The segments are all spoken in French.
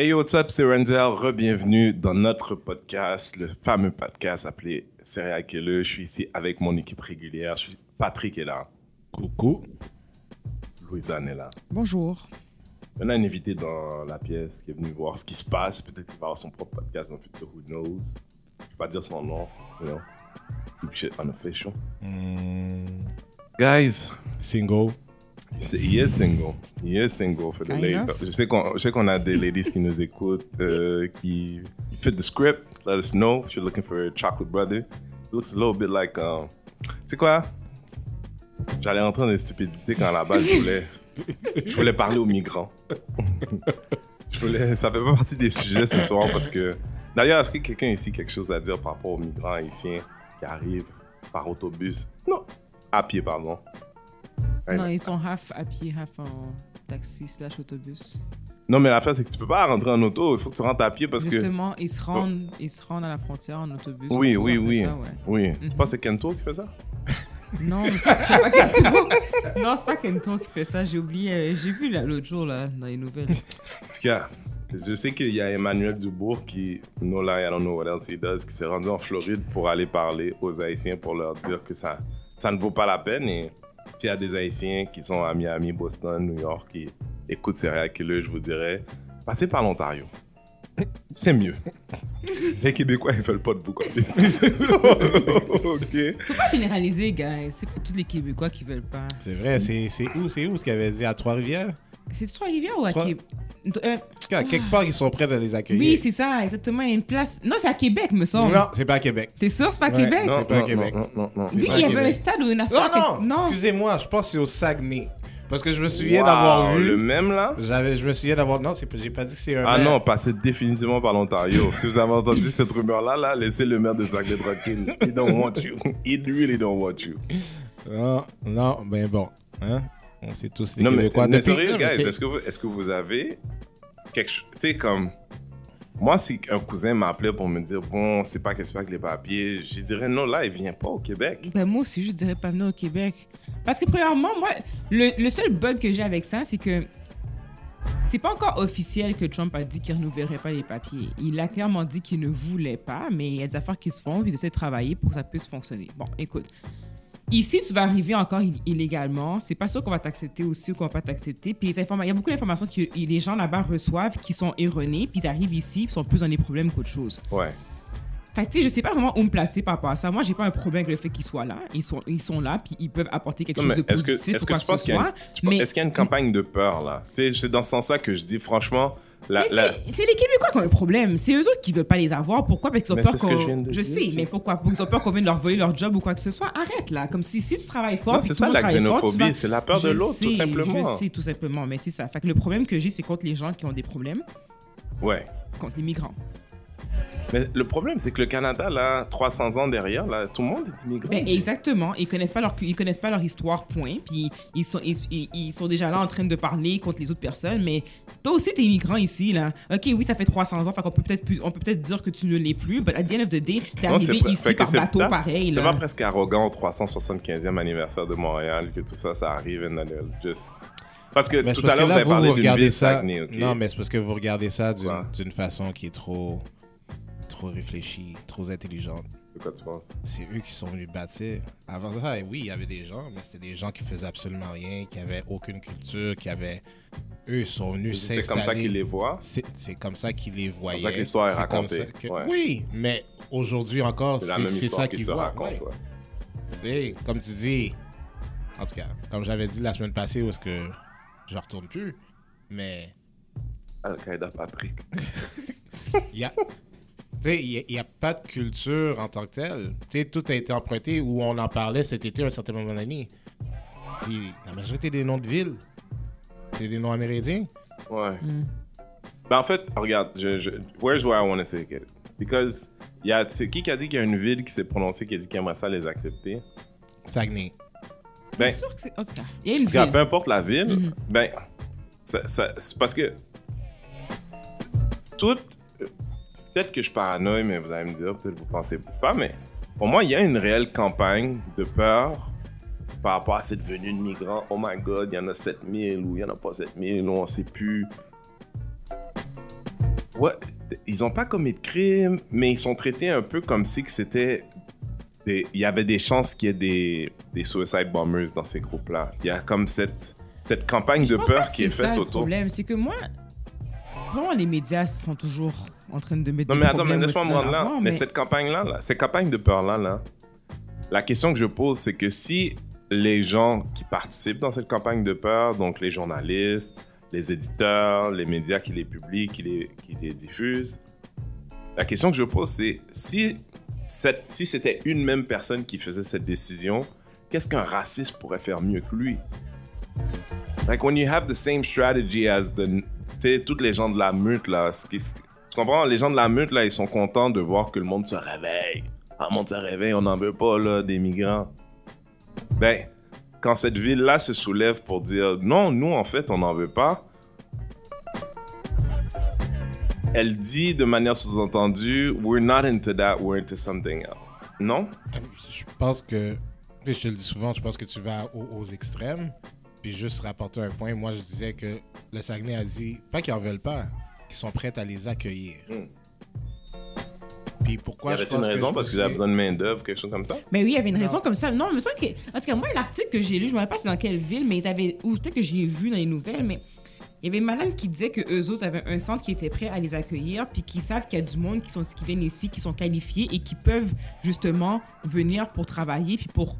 Hey, what's up, c'est Renzel. Re-bienvenue dans notre podcast, le fameux podcast appelé Serial Killer. Je suis ici avec mon équipe régulière. Je suis... Patrick est là. Coucou. Louisanne est là. Bonjour. On a un invité dans la pièce qui est venu voir ce qui se passe. Peut-être qu'il va avoir son propre podcast dans le futur. Who knows? Je vais pas dire son nom. You know? Keep shit unofficial. Guys, Single. He is single. He is single for the ladies. Je sais qu'on a des ladies qui nous écoutent, euh, qui fit the script. Let us know if you're looking for a chocolate brother. It looks a little bit like. Um, tu sais quoi? J'allais rentrer dans des stupidités quand à la base je voulais, je voulais parler aux migrants. je voulais, ça fait pas partie des sujets ce soir parce que. D'ailleurs, est-ce que quelqu'un ici a quelque chose à dire par rapport aux migrants haïtiens qui arrivent par autobus? Non, à pied, pardon. Non, ils sont half à pied, half en taxi slash autobus. Non, mais l'affaire, c'est que tu peux pas rentrer en auto. Il faut que tu rentres à pied parce que. Justement, ils se rendent, ils se rendent à la frontière en autobus. Oui, oui, oui. ça, ouais. Oui. Mhm. Tu penses que c'est Kento qui fait ça? Non, c'est pas Kento. non, c'est pas Kento qui fait ça. J'ai oublié. J'ai vu l'autre jour là, dans les nouvelles. En tout cas, je sais qu'il y a Emmanuel Dubourg qui, no lie, I don't know what else he does, qui s'est rendu en Floride pour aller parler aux Haïtiens pour leur dire que ça, ça ne vaut pas la peine. Et s'il y a des Haïtiens qui sont à Miami, Boston, New York, qui écoutent Serial Killer, je vous dirais, passez par l'Ontario. C'est mieux. Les Québécois, ils veulent pas de vous, quoi. ok. Faut pas généraliser, guys. C'est pas tous les Québécois qui veulent pas. C'est vrai, c'est c'est où, c'est où ce qu'il avait dit? À Trois-Rivières? C'est Trois-Rivières ou à Trois- Québec? Euh, À quelque part, ils sont prêts de les accueillir. Oui, c'est ça, exactement. Il y a une place. Non, c'est à Québec, me semble. Non, c'est pas à Québec. T'es sûr, c'est pas à Ouais. Québec? Non. C'est pas à Québec. Non, non, non. Oui, pas à il y avait Québec. un stade ou une Non, affaire. que- non, excusez-moi, je pense que c'est au Saguenay. Parce que je me souviens Wow, d'avoir vu... Le même, là? J'avais, je me souviens d'avoir... Non, c'est pas- j'ai pas dit que c'est un Ah maire. non, passez définitivement par l'Ontario. si vous avez entendu cette rumeur-là, là, laissez le maire de Saguenay tranquille. He don't want you. He really don't want you. Non, non, ben bon. Hein? On sait tous les non, mais, Québécois. mais Depuis- mais guys, c'est- est-ce que, vous, que vous avez quelque chose... Tu sais, comme... Moi, si un cousin m'appelait pour me dire, bon, c'est pas qu'est-ce avec les papiers, je dirais, non, là, il vient pas au Québec. Ben, moi aussi, je dirais pas venir au Québec. Parce que, premièrement, moi, le, le seul bug que j'ai avec ça, c'est que c'est pas encore officiel que Trump a dit qu'il ne renouvellerait pas les papiers. Il a clairement dit qu'il ne voulait pas, mais il y a des affaires qui se font, ils essaient de travailler pour que ça puisse fonctionner. Bon, écoute. Ici, tu vas arriver encore ill- illégalement. C'est pas sûr qu'on va t'accepter aussi ou qu'on va pas t'accepter. Puis les il y a beaucoup d'informations que les gens là-bas reçoivent qui sont erronées, puis ils arrivent ici, ils sont plus dans des problèmes qu'autre chose. Ouais. Fait que, tu sais, je sais pas vraiment où me placer par rapport à ça. Moi, j'ai pas un problème avec le fait qu'ils soient là. Ils sont, ils sont là, puis ils peuvent apporter quelque Non, chose de que, positif est-ce ou que quoi que penses ce qu'il y a une, soit. Mais, est-ce qu'il y a une campagne de peur, là? Tu sais, c'est dans ce sens-là que je dis, franchement, la, c'est- les Québécois qui ont un problème. C'est eux autres qui veulent pas les avoir. Pourquoi? Parce qu'ils ont Mais peur que qu'on... je dire. sais, mais pourquoi? Parce qu'ils ont peur qu'on vienne leur voler leur job ou quoi que ce soit. Arrête, là. Comme si, si tu travailles fort, c'est ça, la xénophobie, vas- c'est la peur de Je l'autre, tout simplement. Je sais, tout simplement. Mais c'est ça. Fait que le problème que j'ai, c'est contre les gens qui ont des problèmes, Ouais. contre les migrants. Mais le problème, c'est que le Canada, là, 300 ans derrière, là, tout le monde est immigrant. Ben, exactement. Ils connaissent pas leur ils connaissent pas leur histoire point. Puis ils sont ils, ils- sont déjà là en train de parler contre les autres personnes. Mais toi aussi t'es immigrant ici là. Ok oui ça fait 300 ans. Fait qu'on peut peut-être plus on peut peut-être dire que tu ne l'es plus. But at the end of the day t'es Non, arrivé pas- ici par bateau pareil C'est pas presque arrogant au 375e anniversaire de Montréal que tout ça, ça arrive and just... Parce que Mais tout à l'heure, vous avez parlé d'une regardez ville ça. Saguenay, ok? Non, mais c'est parce que vous regardez ça d'une Ouais. d'une façon qui est trop, trop réfléchie, trop intelligente. C'est quoi tu penses? C'est eux qui sont venus bâtir. Avant ça, oui, il y avait des gens, mais c'était des gens qui faisaient absolument rien, qui avaient aucune culture, qui avaient. Eux sont venus C'est comme ça s'installer. qu'ils les voient? C'est comme ça qu'ils les voyaient. ça que l'histoire est C'est comme racontée, ça que- ouais. Oui, mais aujourd'hui encore, C'est ça qui qu'ils se voient. raconte, ouais. ouais. Et comme tu dis, en tout cas, comme j'avais dit la semaine passée, où est-ce que je retourne plus, mais Al-Qaïda Patrick. il y a. Tu sais, il n'y a, pas de culture en tant que telle. Tu sais, tout a été emprunté où on en parlait cet été à un certain moment donné. La majorité des noms de villes, c'est des noms amérindiens. Ouais. Mm. Ben, en fait, regarde, je, je, where's where I want to take it? Because, y a, c'est qui qui a dit qu'il y a une ville qui s'est prononcée, qui a dit qu'il aimerait ça les accepter? Saguenay. Ben, C'est sûr que c'est en tout cas il y a une regarde, ville. peu importe la ville, Mhm. ben, ça, ça- c'est parce que tout, peut-être que je paranoïe, mais vous allez me dire, peut-être que vous pensez pas, mais pour moi, il y a une réelle campagne de peur par rapport à cette venue de migrants. Oh my god, il y en a 7000 ou il y en a pas 7000 ou on sait plus. Ouais, ils ont pas commis de crime, mais ils sont traités un peu comme si c'était. des- Il y avait des chances qu'il y ait des, des suicide bombers dans ces groupes-là. Il y a comme cette, cette campagne Je de peur qui est c'est ça faite le autour. problème, c'est que moi, vraiment, les médias sont toujours en train de mettre Non, des mais attends, mais laisse-moi me rendre là. avant, Mais mais- cette campagne-là, là, cette campagne de peur-là, là, la question que je pose, c'est que si les gens qui participent dans cette campagne de peur, donc les journalistes, les éditeurs, les médias qui les publient, qui les, qui les diffusent, la question que je pose, c'est si, cette- si c'était une même personne qui faisait cette décision, qu'est-ce qu'un raciste pourrait faire mieux que lui? Like when you have the same strategy as the, tu sais, toutes les gens de la meute là, ce qui, tu comprends? Les gens de la meute là, ils sont contents de voir que le monde se réveille. Ah, le monde se réveille, on n'en veut pas là, des migrants. Ben, quand cette ville là se soulève pour dire non, nous en fait, on n'en veut pas. Elle dit de manière sous-entendue, we're not into that, we're into something else. Non? Je pense que, je te le dis souvent, je pense que tu vas aux extrêmes. Puis juste rapporter un point, moi je disais que le Saguenay a dit, pas qu'ils en veulent pas, qu'ils sont prêts à les accueillir. Hmm. Puis pourquoi y je avait pense une raison je parce me qu'ils avaient besoin de main-d'œuvre, quelque chose comme ça? Mais oui, il y avait une Non. raison comme ça. Non, mais ça que. En tout cas, moi, l'article que j'ai lu, je me rappelle pas c'est dans quelle ville, mais ils avaient. Ou peut-être que j'ai vu dans les nouvelles, mais il y avait une madame qui disait que eux autres avaient un centre qui était prêt à les accueillir, puis qui savent qu'il y a du monde qui, sont, qui viennent ici, qui sont qualifiés et qui peuvent justement venir pour travailler, puis pour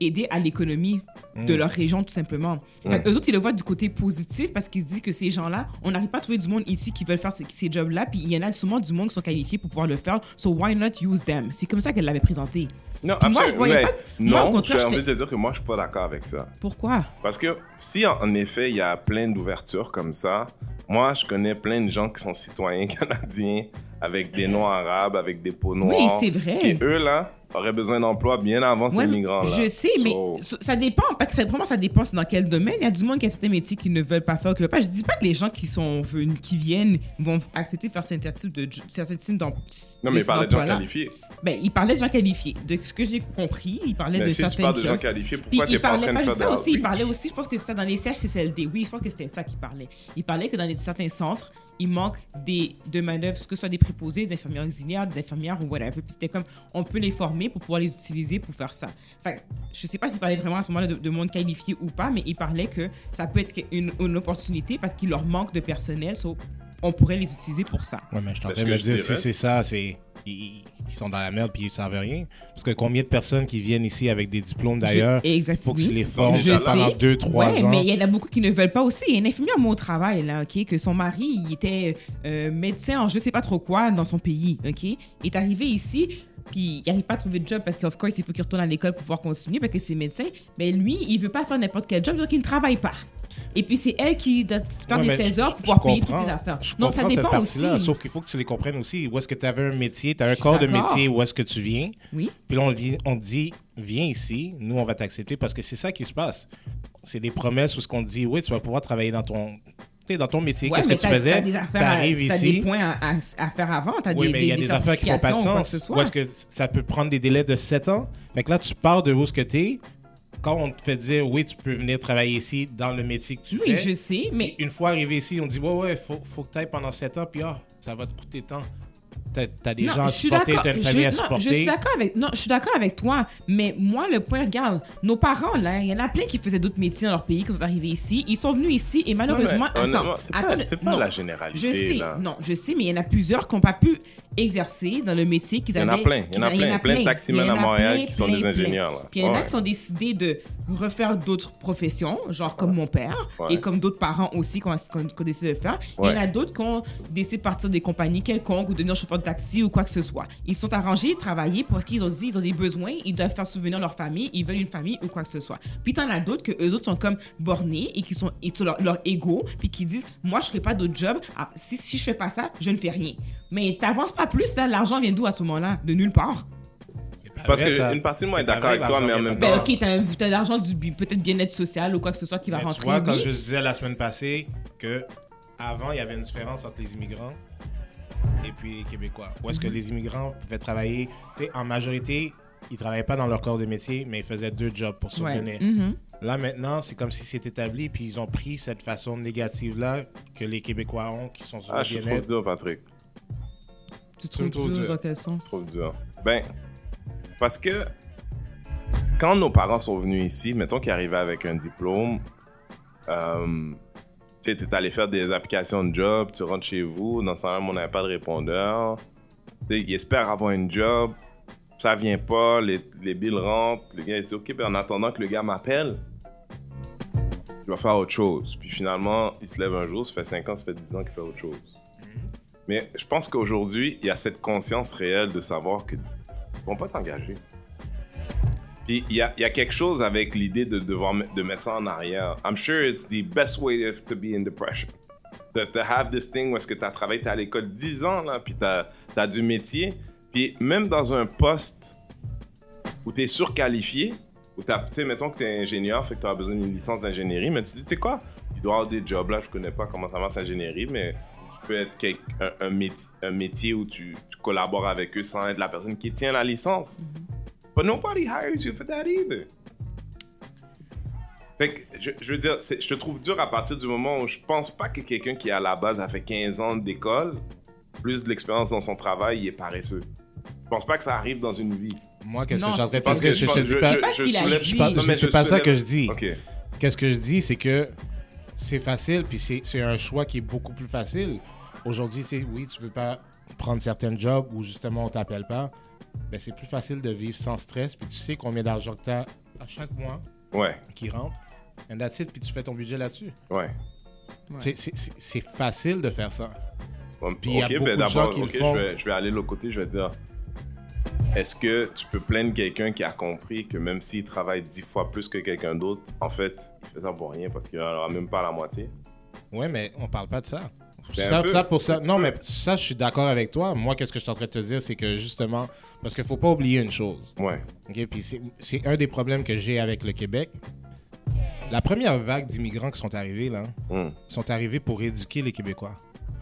aider à l'économie de leur région, tout simplement. Fait que eux autres, ils le voient du côté positif parce qu'ils se disent que ces gens-là, on n'arrive pas à trouver du monde ici qui veulent faire ces, ces jobs-là, puis il y en a sûrement du monde qui sont qualifiés pour pouvoir le faire. So why not use them? C'est comme ça qu'elle l'avait présenté. Non, Puis moi, je absolument. voyais pas- moi, Non, j'ai envie de te dire que moi, je suis pas d'accord avec ça. Pourquoi? Parce que si en, en effet il y a plein d'ouvertures comme ça, moi je connais plein de gens qui sont citoyens canadiens avec des noms arabes, avec des peaux noires. Oui, c'est vrai. Qui eux là auraient besoin d'emploi bien avant Ouais, ces migrants-là. Je sais, mais So, ça- dépend. Parce que vraiment, ça dépend c'est dans quel domaine. Il y a du monde qui a certains métiers qui ne veulent pas faire ou qui veulent pas. Je dis pas que les gens qui sont venus, qui viennent, vont accepter de faire certains types de certains types d'em- Non, mais il parlait de gens qualifiés. Ben, il parlait de gens qualifiés. De ce que j'ai compris, il parlait Mais de si tu certains parles de gens qualifiés, pourquoi t'es pas en train de faire ça aussi, il parlait aussi, je pense que c'est ça dans les CHCCLD, oui, je pense que c'était ça qu'il parlait. Il parlait que dans les, certains centres, il manque des, de manœuvres, que ce soit des préposés, des infirmières auxiliaires, des infirmières ou whatever. Puis c'était comme, on peut les former pour pouvoir les utiliser pour faire ça. Que, je sais pas s'il parlait vraiment à ce moment-là de, de monde qualifié ou pas, mais il parlait que ça peut être une, une opportunité parce qu'il leur manque de personnel, so on pourrait les utiliser pour ça. Ouais, mais je t'entends je dire, si c'est ça, c'est. Ils, ils sont dans la merde puis ils savent rien. Parce que combien de personnes qui viennent ici avec des diplômes d'ailleurs, Je- il faut que tu oui. les formes Je pendant sais. 2-3 ouais, ans. mais il y en a beaucoup qui ne veulent pas aussi. Il y a une infirmière moi, au travail, là, OK, que son mari, il était euh, médecin en je sais pas trop quoi dans son pays, OK? Il est arrivé ici, puis il n'arrive pas à trouver de job parce qu'of course, il faut qu'il retourne à l'école pour pouvoir continuer parce que c'est médecin. Mais lui, il veut pas faire n'importe quel job, donc il ne travaille pas. Et puis c'est elle qui doit faire Ouais, des mais 16 je- heures pour pouvoir payer toutes les affaires. Je Non, ça dépend aussi. Sauf qu'il faut que tu les comprennes aussi. Où est-ce que tu avais un métier, tu as un corps de métier, où est-ce que tu viens? Oui. Puis là, on, on te dit, viens ici, nous, on va t'accepter parce que c'est ça qui se passe. C'est des promesses où ce qu'on dit, oui, tu vas pouvoir travailler dans ton, dans ton métier. Ouais, Qu'est-ce que tu faisais? Tu arrives ici. des points à, à- à faire avant. Oui, des, mais des, il y a des des affaires qui font pas de sens. ce. Ou est-ce que ça peut prendre des délais de 7 ans? Fait que là, tu pars de où est-ce que tu es. Quand on te fait dire, oui, tu peux venir travailler ici dans le métier que tu Oui, fais. je sais, mais Une fois arrivé ici, on dit, ouais, ouais, faut, faut que tu ailles pendant 7 ans, puis ah, ça va te coûter tant. T'as as des Non, gens à je suis supporter, d'accord. t'as une Je- famille à non, supporter. Je suis d'accord avec, non, je suis d'accord avec toi, mais moi, le point, regarde, nos parents, là, il y en a plein qui faisaient d'autres métiers dans leur pays, qui sont arrivés ici. Ils sont venus ici et malheureusement, Ouais, honnêtement, attends, c'est pas- attends, pas non. la généralité, Je sais, là. non, je sais, mais il y en a plusieurs qui n'ont pas pu exercer dans le métier qu'ils Il y en avaient. a plein, il y en a a- plein, plein de taximans Il y en à a Montréal plein, qui sont plein, des ingénieurs, là. Puis il y en a Ouais. qui ont décidé de refaire d'autres professions, genre comme mon père, Ouais. et comme d'autres parents aussi qui ont, qui ont- décidé de faire. Il y en Ouais. a d'autres qui ont décidé de partir des compagnies quelconques ou devenir chauffeur de taxi ou quoi que ce soit. Ils sont arrangés, travailler parce qu'ils ont dit ils ont des besoins, ils doivent faire souvenir leur famille, ils veulent une famille ou quoi que ce soit. Puis t'en as d'autres que eux autres sont comme bornés et qui sont et sur leur, leur ego, puis qui disent moi je ferai pas d'autre job, Ah, si, si je fais pas ça, je ne fais rien. Mais t'avances pas plus, là, l'argent vient d'où à ce moment-là? De nulle part. Parce qu'une partie de moi est d'accord avec toi, mais en même Ben temps. ok, t'as un- de l'argent du peut-être bien-être social ou quoi que ce soit qui va Mais tu rentrer. vois, quand oui. je disais la semaine passée que avant il y avait une différence entre les immigrants et puis les Québécois. Où est-ce que les immigrants pouvaient travailler? Tu sais, En majorité, ils travaillaient pas dans leur corps de métier, mais ils faisaient deux jobs pour Ouais. subvenir. Mhm. Là maintenant, c'est comme si c'était établi, puis ils ont pris cette façon négative là que les Québécois ont, qui sont sur Ah, le je suis trop bien-être. dur, Patrick. Tu trouves dur dur. dans quel sens? Trop dur. Ben, parce que quand nos parents sont venus ici, mettons qu'ils arrivaient avec un diplôme, euh, tu sais, t'es allé faire des applications de job, tu rentres chez vous, dans ce moment on n'avait pas de répondeur. Tu sais, ils espèrent avoir une job, ça vient pas, les, les billes rentrent, le gars il dit, OK, ben en attendant que le gars m'appelle, je vais faire autre chose. Puis finalement, il se lève un jour, ça fait 5 ans, ça fait 10 ans qu'il fait autre chose. Mais je pense qu'aujourd'hui, il y a cette conscience réelle de savoir que ils vont pas t'engager. Puis il y a, quelque chose avec l'idée de devoir de mettre ça en arrière. I'm sure it's the best way to, be in depression. To, to have this thing où est-ce que tu as travaillé, tu à l'école 10 ans, là, puis tu as, du métier. Puis même dans un poste où tu es surqualifié, où tu sais, mettons que tu es ingénieur, fait que tu as besoin d'une licence d'ingénierie, mais tu dis, tu quoi, il doit avoir des jobs là, je connais pas comment ça marche l'ingénierie, mais tu peux être quel- un, un métier, un métier où tu, tu collabores avec eux sans être la personne qui tient la licence. But nobody hires you for that either. Fait que, je, je veux dire, je te trouve dur à partir du moment où je pense pas que quelqu'un qui à la base a fait 15 ans d'école, plus de l'expérience dans son travail, il est paresseux. Je pense pas que ça arrive dans une vie. Moi, qu'est-ce que Non, je suis en train c'est de pas parce ce que que je, je je- je- pas- Non, mais c'est pas ça que je dis. Qu'est-ce que je dis, c'est que c'est facile, puis c'est c'est un choix qui est beaucoup plus facile. Aujourd'hui, c'est oui, tu veux pas prendre certains jobs où justement on t'appelle pas, ben c'est plus facile de vivre sans stress, puis tu sais combien d'argent que tu as à chaque mois Ouais, qui rentre, and that's it, puis tu fais ton budget là-dessus. ouais. Ouais. C'est- C'est c'est- c'est facile de faire ça. Bon, Puis il y a ok, beaucoup ben de gens d'abord, font. je vais, je vais aller de l'autre côté, je vais dire. Est-ce que tu peux plaindre quelqu'un qui a compris que même s'il travaille dix fois plus que quelqu'un d'autre, en fait, il fait ça pour rien parce qu'il n'en aura même pas la moitié? Ouais, mais on parle pas de ça. Ben, un Ça, peu. ça pour ça. Un Non, peu. mais ça, je suis d'accord avec toi. Moi, qu'est-ce que je suis en train de te dire, c'est que justement, parce qu'il faut pas oublier une chose. Ouais. OK, puis c'est- un des problèmes que j'ai avec le Québec. La première vague d'immigrants qui sont arrivés, là, Hmm. sont arrivés pour éduquer les Québécois.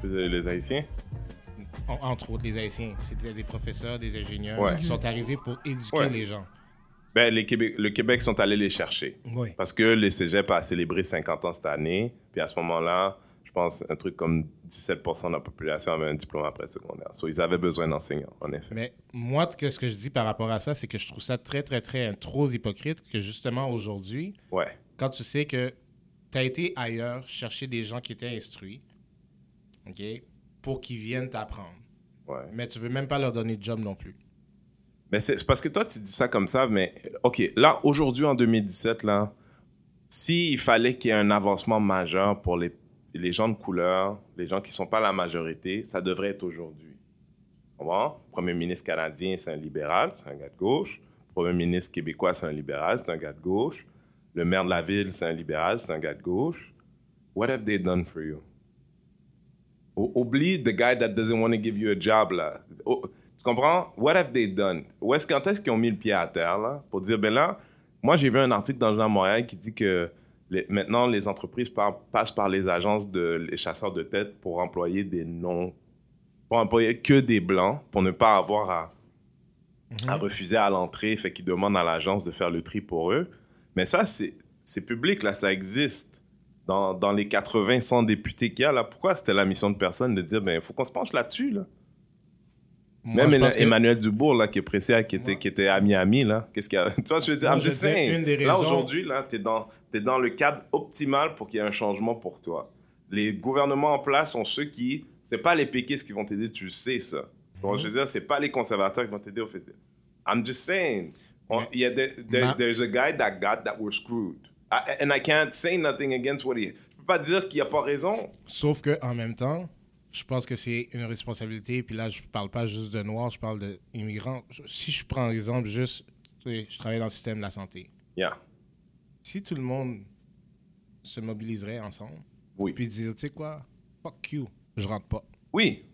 Les, les Haïtiens? En- entre autres, les Haïtiens. C'était des professeurs, des ingénieurs Ouais. qui sont arrivés pour éduquer Ouais. les gens. Ben, les Québec, le Québec sont allés les chercher. Oui. Parce que les cégeps a célébré 50 ans cette année. Puis à ce moment-là, je pense un truc comme 17% de la population avait un diplôme après secondaire. So, ils avaient besoin d'enseignants, en effet. Mais moi, qu'est-ce que je dis par rapport à ça, c'est que je trouve ça très, très, très euh, trop hypocrite que justement aujourd'hui, Ouais. quand tu sais que tu as été ailleurs chercher des gens qui étaient instruits, OK, pour qu'ils viennent t'apprendre. Ouais. Mais tu veux même pas leur donner de job non plus. Mais c'est c'est parce que toi, tu dis ça comme ça, mais OK, là, aujourd'hui, en 2017, là, s'il fallait qu'il y ait un avancement majeur pour les, les gens de couleur, les gens qui ne sont pas la majorité, ça devrait être aujourd'hui. Comprends? Premier ministre canadien, c'est un libéral, c'est un gars de gauche. Premier ministre québécois, c'est un libéral, c'est un gars de gauche. Le maire de la ville, c'est un libéral, c'est un gars de gauche. What have they done for you? O- Oublie the guy that doesn't want to give you a job, là. Tu comprends? What have they done? Où est-ce, quand est-ce qu'ils ont mis le pied à terre, là? Pour dire, ben là, moi, j'ai vu un article dans le Journal Montréal qui dit que les- maintenant, les entreprises par- passent par les agences de les chasseurs de tête pour employer des non... pour employer que des blancs, pour ne pas avoir à, à refuser à l'entrée, fait qu'ils demandent à l'agence de faire le tri pour eux. Mais ça, c'est, c'est public, là, ça existe. Dans, dans les 80, 100 députés qu'il y a, là, pourquoi c'était la mission de personne de dire, ben, il faut qu'on se penche là-dessus, là? Moi, Même que- Emmanuel Dubourg, là, qui est pressé, qui était, qui était à Miami, là, qu'est-ce qu'il y a? Tu vois, je veux dire, Moi, I'm je saying. une des Là, raisons- aujourd'hui, là, t'es dans, t'es dans le cadre optimal pour qu'il y ait un changement pour toi. Les gouvernements en place sont ceux qui, c'est pas les péquistes qui vont t'aider, tu sais, ça. Donc, je veux dire, c'est pas les conservateurs qui vont t'aider au festival. I'm just saying. On- Mais- il y a des- there- Ma- there's a guy that got that we're screwed. I- and I can't say nothing against what he... Je peux pas dire qu'il a pas raison. Sauf que en même temps, je pense que c'est une responsabilité. Puis là, je parle pas juste de noirs, je parle d'immigrants. Si je prends exemple juste, je travaille dans le système de la santé. Yeah. Si tout le monde se mobiliserait ensemble, Oui. puis dire, tu sais quoi, fuck you, je rentre pas. Oui.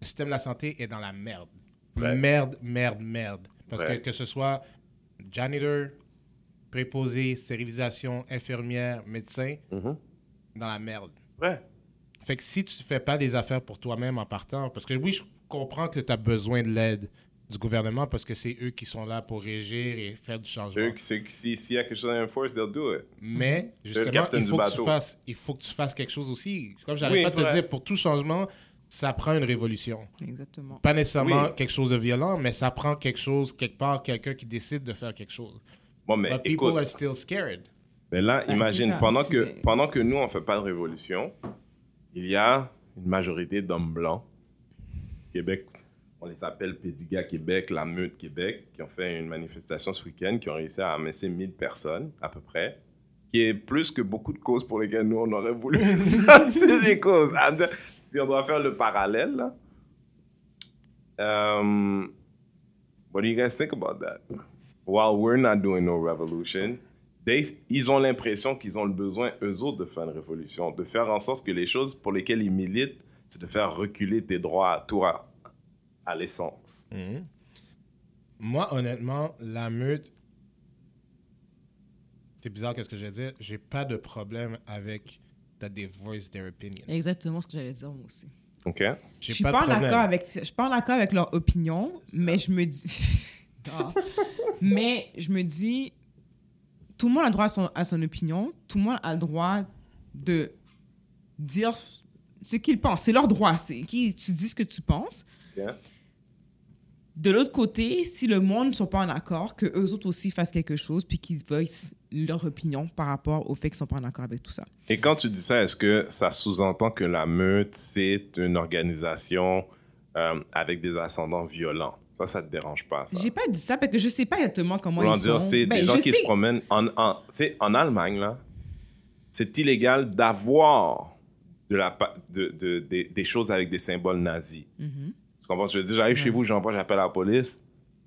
Le système de la santé est dans la merde. Ouais. Merde, merde, merde. Parce Ouais. que que ce soit janitor, préposé, stérilisation, infirmière, médecin, Mhm. dans la merde. Ouais. Fait que si tu fais pas des affaires pour toi-même en partant, parce que oui, je comprends que tu as besoin de l'aide du gouvernement parce que c'est eux qui sont là pour régir et faire du changement. Eux, c'est que si- s'il y a quelque chose à enforce, they'll do it. Mais justement, il faut, que tu fasses, il faut que tu fasses quelque chose aussi. Comme j'arrête Oui, pas de te dire, pour tout changement, ça prend une révolution. Exactement. Pas nécessairement Oui. quelque chose de violent, mais ça prend quelque chose, quelque part, quelqu'un qui décide de faire quelque chose. Bon, mais But people écoute, are still scared. mais là, imagine, ça, pendant, que, pendant que nous, on fait pas de révolution, il y a une majorité d'hommes blancs. Québec, on les appelle Pédiga Québec, la Meute Québec, qui ont fait une manifestation ce week-end, qui ont réussi à amasser 1000 personnes, à peu près, qui est plus que beaucoup de causes pour lesquelles nous, on aurait voulu. C'est des causes. Ah, Si on doit faire le parallèle, là. Um, what do you guys think about that? While we're not doing no revolution, they- ils ont l'impression qu'ils ont le besoin, eux autres, de faire une révolution, de faire en sorte que les choses pour lesquelles ils militent, c'est de faire reculer tes droits à toi, à l'essence. Mhm. Moi, honnêtement, la meute. C'est bizarre, qu'est-ce que je vais dire? J'ai pas de problème avec that they voice their opinion. Exactement ce que j'allais dire moi aussi. OK? Je suis pas, pas, de en problème. accord avec, je suis pas en accord avec leur opinion, mais je me dis, mais je me dis, tout le monde a le droit à son, à son opinion, tout le monde a le droit de dire ce qu'il pense. C'est leur droit. C'est qui tu dis ce que tu penses. De l'autre côté, si le monde ne sont pas en accord, que eux autres aussi fassent quelque chose, puis qu'ils voicent leur opinion par rapport au fait qu'ils sont pas en accord avec tout ça. Et quand tu dis ça, est-ce que ça sous-entend que la meute, c'est une organisation euh, avec des ascendants violents? Ça, ça te dérange pas, ça? J'ai pas dit ça parce que je sais pas exactement comment ils dire, sont. Ben, des gens qui sais- se promènent en, en, tu sais, en Allemagne, là, c'est illégal d'avoir de la, de, de- des- choses avec des symboles nazis. Mhm. Tu comprends? Je veux dire, j'arrive chez vous, j'envoie, j'appelle la police,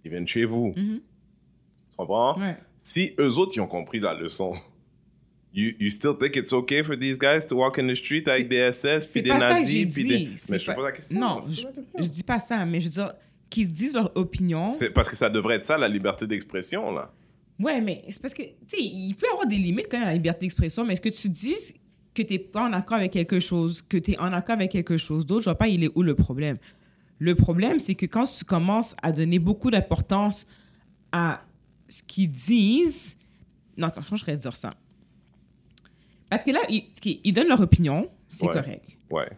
ils viennent chez vous. Mhm. Tu comprends? Ouais. Si eux autres, ils ont compris la leçon, you, you still think it's okay for these guys to walk in the street avec des SS, puis des nazis, puis des... Mais je te pose la question. Non, je, je dis pas ça, mais je veux dire qu'ils se disent leur opinion. C'est parce que ça devrait être ça, la liberté d'expression, là. Ouais, mais c'est parce que, tu sais, il peut y avoir des limites quand même à la liberté d'expression, mais est-ce que tu dis que t'es pas en accord avec quelque chose, que t'es en accord avec quelque chose d'autre, je vois pas il est où le problème? Le problème, c'est que quand tu commences à donner beaucoup d'importance à ce qu'ils disent, non, franchement, je serais dire ça. Parce que là, ils, donnent leur opinion, c'est Ouais. correct. Ouais.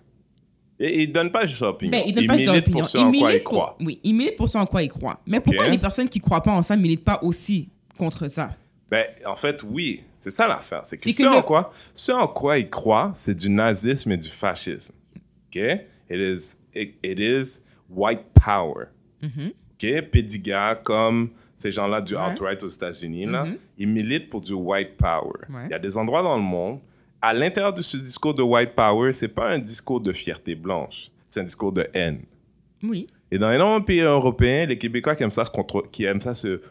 Et ils donnent pas juste leur opinion. Ben, ils donnent pas leur militent opinion. pour ce en quoi militent pour- croient. Oui, ils militent pour ce en quoi ils croient. Mais pourquoi les personnes qui croient pas en ça militent pas aussi contre ça? Ben, en fait, oui. C'est ça l'affaire. C'est que, ce, que en le- quoi, ce en quoi ils croient, c'est du nazisme et du fascisme. OK? It is, it, it is white power. Mhm. OK? Pédiga, comme ces gens-là du Ouais. alt-right aux États-Unis, là, Mhm. ils militent pour du white power. Ouais. Il y a des endroits dans le monde, à l'intérieur de ce discours de white power, c'est pas un discours de fierté blanche, c'est un discours de haine. Oui. Et dans énormément de pays européens, les Québécois qui aiment ça se, contre- qui aiment ça se,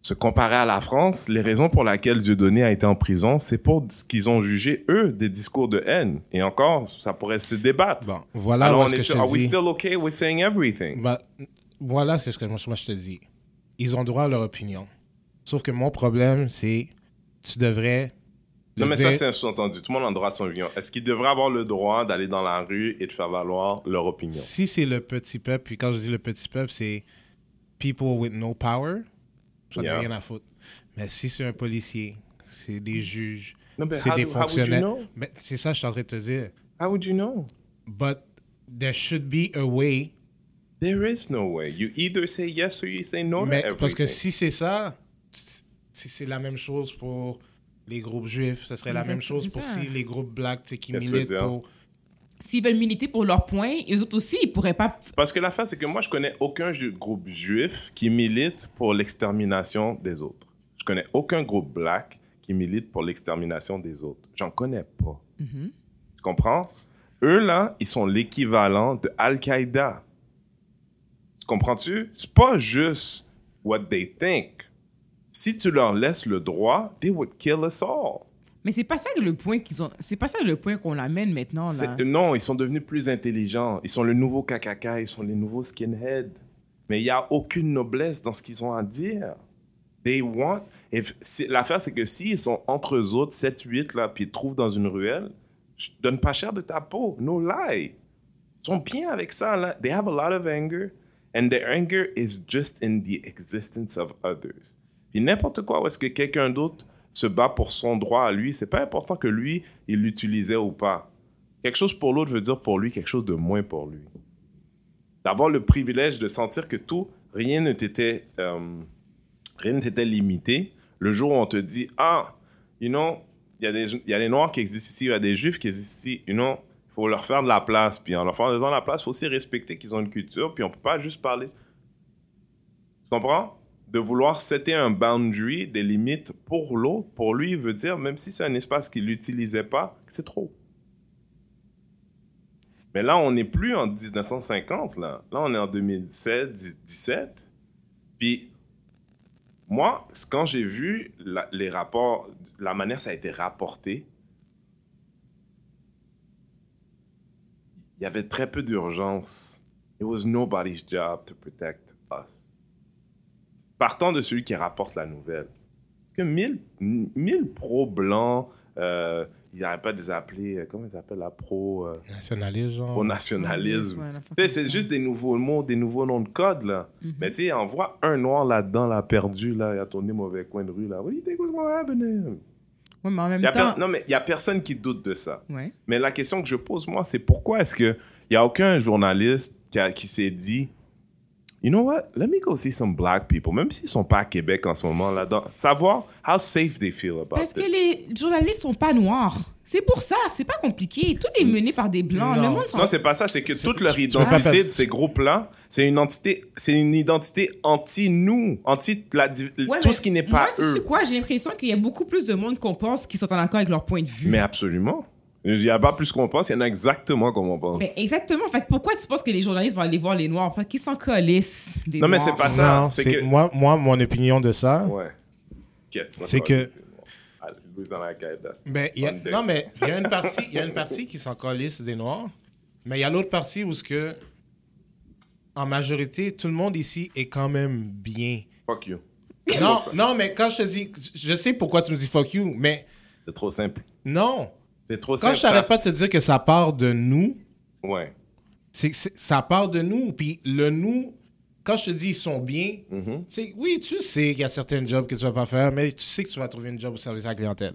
se comparer à la France, les raisons pour lesquelles Dieudonné a été en prison, c'est pour ce qu'ils ont jugé, eux, des discours de haine. Et encore, ça pourrait se débattre. Bon, voilà Alors, on que est, je are te we dis? still okay with saying everything? Bah, voilà ce que moi, je te dis. Ils ont droit à leur opinion. Sauf que mon problème, c'est tu devrais. Non, mais ça, c'est un sous-entendu. Tout le monde a le droit à son opinion. Est-ce qu'ils devraient avoir le droit d'aller dans la rue et de faire valoir leur opinion? Si c'est le petit peuple, puis quand je dis le petit peuple, c'est people with no power, j'en ai Yeah. rien à foutre. Mais si c'est un policier, c'est des juges, c'est how- des how would you fonctionnaires. know? Mais c'est ça que je suis en train de te dire. How would you know? But there should be a way. There is no way. You either say yes or you say no mais parce que si c'est ça, si c'est la même chose pour les groupes juifs, ce serait la même chose pour si les groupes blacks qui militent pour. S'ils veulent militer pour leurs points, eux autres aussi, ils pourraient pas. Parce que l'affaire, c'est que moi, je connais aucun ju- groupe juif qui milite pour l'extermination des autres. Je connais aucun groupe black qui milite pour l'extermination des autres. J'en connais pas. Tu comprends? Eux, là, ils sont l'équivalent de Al-Qaïda. Tu comprends-tu? C'est pas juste what they think. Si tu leur laisses le droit, they would kill us all. Mais c'est pas ça le point qu'ils ont. C'est pas ça le point qu'on amène maintenant là. Non, ils sont devenus plus intelligents. Ils sont le nouveau KKK, ils sont les nouveaux skinheads. Mais il n'y a aucune noblesse dans ce qu'ils ont à dire. They want... L'affaire, c'est que s'ils sont entre eux autres, 7-8, là, puis ils te trouvent dans une ruelle, je donne pas cher de ta peau. No lie. Ils sont bien avec ça, là. They have a lot of anger. And their anger is just in the existence of others. Puis n'importe quoi, où est-ce que quelqu'un d'autre se bat pour son droit à lui, c'est pas important que lui, il l'utilisait ou pas. quelque chose pour l'autre veut dire pour lui quelque chose de moins pour lui. D'avoir le privilège de sentir que tout, rien ne t'était, euh, rien ne t'était limité. Le jour où on te dit, ah, you know, il y, a des, y a des Noirs qui existent ici, il y a des Juifs qui existent ici, you know, il faut leur faire de la place. Puis en leur faisant de la place, il faut aussi respecter qu'ils ont une culture, puis on peut pas juste parler. Tu comprends? De vouloir setter un boundary, des limites pour l'autre, pour lui, veut dire, même si c'est un espace qu'il n'utilisait pas, c'est trop. Mais là, on n'est plus en 1950, là. On est en 2017, 17. Puis, moi, quand j'ai vu les rapports, la manière ça a été rapporté, il y avait très peu d'urgence. It was nobody's job to protect. Partant de celui qui rapporte la nouvelle. Parce que 1000, 1000 pros blancs, euh, il n'arrête pas de les appeler, euh, comment ils appellent la pro, euh, Nationaliste, genre. pro nationalisme. Ouais, c'est juste des nouveaux mots, des nouveaux noms de code, là. Mhm. Mais tu sais, on voit un noir là-dedans, là, perdu, là, il a tourné mauvais coin de rue, là. What do you think was gonna happen? Ouais, mais en Il même temps. Non, mais il n'y a personne qui doute de ça. Ouais. Mais la question que je pose, moi, c'est pourquoi est-ce qu'il n'y a aucun journaliste qui s'est dit, you know what, let me go see some black people, même s'ils ne sont pas à Québec en ce moment, là-dedans, savoir how safe they feel about Parce que this. les journalistes sont pas noirs. C'est pour ça, c'est pas compliqué. Tout est mené par des blancs. Non. Le monde Non, c'est pas ça, c'est que toute leur tu identité de ces groupes-là, c'est une entité, c'est une identité anti-nous, anti la, div- Ouais, tout ce qui n'est moi, pas tu eux. sais quoi, j'ai l'impression qu'il y a beaucoup plus de monde qu'on pense qui sont en accord avec leur point de vue. Mais absolument. Il n'y a pas plus qu'on pense, il y en a exactement comme on pense. Mais exactement. Fait pourquoi tu penses que les journalistes vont aller voir les noirs? Parce qu'ils s'en colissent des Non, mais noirs. c'est pas ça. Non, c'est que- moi, moi, mon opinion de ça. Ouais. C'est que-. Ben, il y a- non, mais il y a une partie, il y a une partie qui s'en calisse des Noirs, mais il y a l'autre partie où ce que, en majorité, tout le monde ici est quand même bien. Fuck you. Non, non, mais quand je te dis, je sais pourquoi tu me dis fuck you, mais C'est trop simple. non. C'est trop Quand simple. je t'arrête ça. pas de te dire que ça part de nous, Ouais. c'est que c'est- ça part de nous. Puis le nous, quand je te dis ils sont bien, Mhm. c'est oui, tu sais qu'il y a certains jobs que tu vas pas faire, mais tu sais que tu vas trouver une job au service à la clientèle.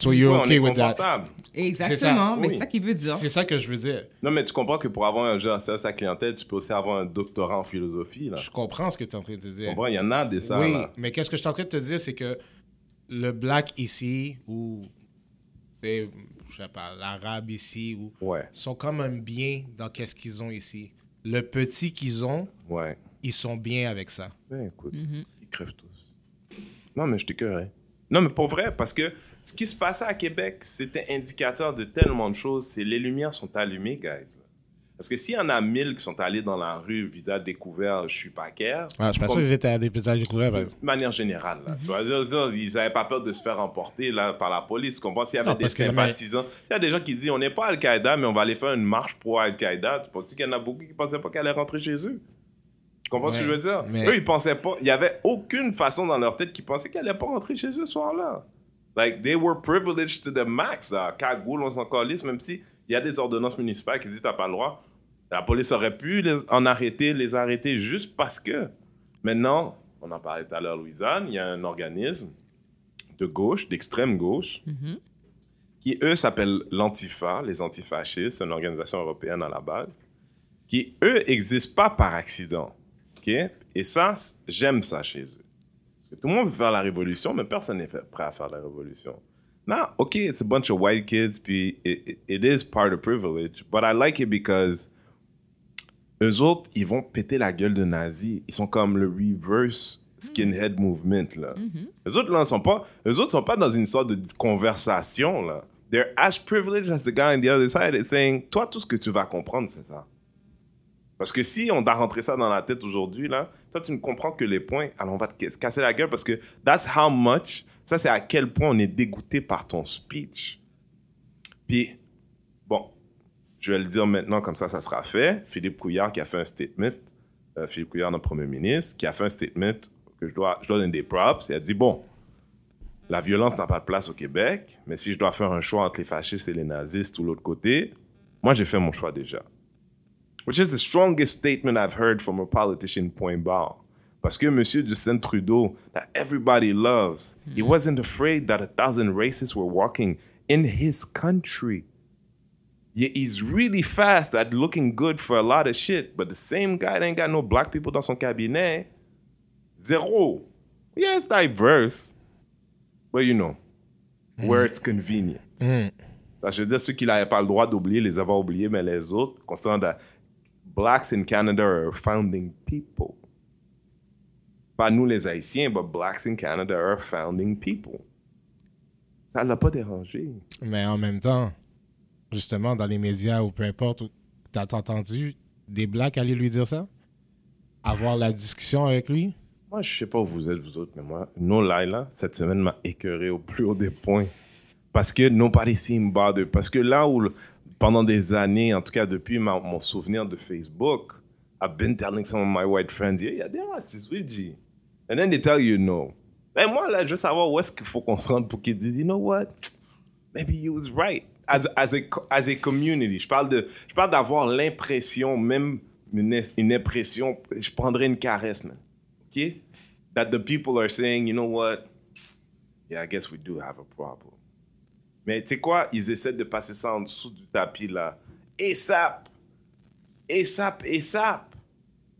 So you're on okay est with that. confortable. Exactement. Mais oui. c'est ça qu'il veut dire. C'est ça que je veux dire. Non, mais tu comprends que pour avoir un jeu en service à la clientèle, tu peux aussi avoir un doctorat en philosophie. Là. Je comprends ce que tu es en train de Tu dire. comprends? Il y en a des ça. oui, là. mais qu'est-ce que je suis en train de te dire, c'est que le black ici, ou et, je sais pas, l'arabe ici, ou Ouais, sont quand même bien dans qu'est-ce qu'ils ont ici. Le petit qu'ils ont, ouais. ils sont bien avec ça. Ben, écoute, Mhm. ils crèvent tous. Non, mais je t'écœurais. Non, mais pour vrai, parce que ce qui se passait à Québec, c'était indicateur de tellement de choses. C'est les lumières sont allumées, guys. Parce que s'il y en a mille qui sont allés dans la rue, visage découvert, je suis pas. Ah, je suis pas sûr Comme- qu'ils étaient à des visages découverts. De manière générale, là. Dire, dire, ils n'avaient pas peur de se faire emporter là, par la police. Tu comprends? S'il y avait Non, des sympathisants, il y a des gens qui disent on n'est pas Al-Qaïda, mais on va aller faire une marche pro Al-Qaïda. Tu penses qu'il y en a beaucoup qui ne pensaient pas qu'elle allait rentrer chez eux? Tu comprends ce que je veux dire? mais- Eux, ils pensaient pas. Il n'y avait aucune façon dans leur tête qu'ils pensaient qu'elle allait pas rentrer chez eux ce soir-là. Like, they were privileged to the max. Là. Cagoule, on s'en calisse, même si il y a des ordonnances municipales qui disent t'as pas le droit. La police aurait pu les, en arrêter, les arrêter juste parce que. Maintenant, on en parlait tout à l'heure, Louisanne, il y a un organisme de gauche, d'extrême gauche, Mhm. qui eux s'appellent l'Antifa, les antifascistes, c'est une organisation européenne à la base, qui eux existent pas par accident. Et ça, j'aime ça chez eux. Parce que tout le monde veut faire la révolution, mais personne n'est prêt à faire la révolution. Non, ok, it's a bunch of white kids, puis it, it- it is part of privilege, but I like it because eux autres, ils vont péter la gueule de nazis. Ils sont comme le reverse skinhead movement, là. Eux autres, là, sont pas, eux autres sont pas dans une sorte de conversation, là. They're as privileged as the guy on the other side is saying, toi, tout ce que tu vas comprendre, c'est ça. Parce que si on t'a rentré ça dans la tête aujourd'hui, là, toi, tu ne comprends que les points, alors on va te ca- casser la gueule parce que that's how much, ça, c'est à quel point on est dégoûté par ton speech. Puis, je vais le dire maintenant, comme ça, ça sera fait. Philippe Couillard qui a fait un statement, euh, Philippe Couillard, notre premier ministre, qui a fait un statement que je dois, je dois donner des props. Il a dit, bon, la violence n'a pas de place au Québec, mais si je dois faire un choix entre les fascistes et les nazistes ou l'autre côté, moi, j'ai fait mon choix déjà. Which is the strongest statement I've heard from a politician, point barre. Parce que M. Justin Trudeau, that everybody loves, he wasn't afraid that a thousand racists were walking in his country. Yeah, he's really fast at looking good for a lot of shit, but the same guy that ain't got no black people dans son cabinet, zéro. Yeah, it's diverse, but you know, where it's convenient. Parce que je veux dire, ceux qui n'avaient pas le droit d'oublier, les avoir oubliés, mais les autres, considérant que blacks in Canada are founding people. Pas nous les Haïtiens, but blacks in Canada are founding people. Ça l'a pas dérangé. Mais en même temps, justement, dans les médias ou peu importe, t'as entendu des blacks aller lui dire ça? Avoir la discussion avec lui? Moi, je sais pas où vous êtes, vous autres, mais moi, No là, cette semaine m'a écœuré au plus haut des points. Parce que nobody seemed bothered. Parce que là où, pendant des années, en tout cas depuis mon souvenir de Facebook, I've been telling some of my white friends, yeah, yeah, they're racistes, oui, G. And then they tell you no. Mais moi, là, je veux savoir où est-ce qu'il faut qu'on se rende pour qu'ils disent, you know what? Maybe he was right. As, as, a, community, je parle de, je parle d'avoir l'impression, même une, impression, je prendrais une caresse, man. OK? That the people are saying, you know what? Yeah, I guess we do have a problem. Mais tu sais quoi? Ils essaient de passer ça en dessous du tapis, là. ASAP! ASAP, ASAP!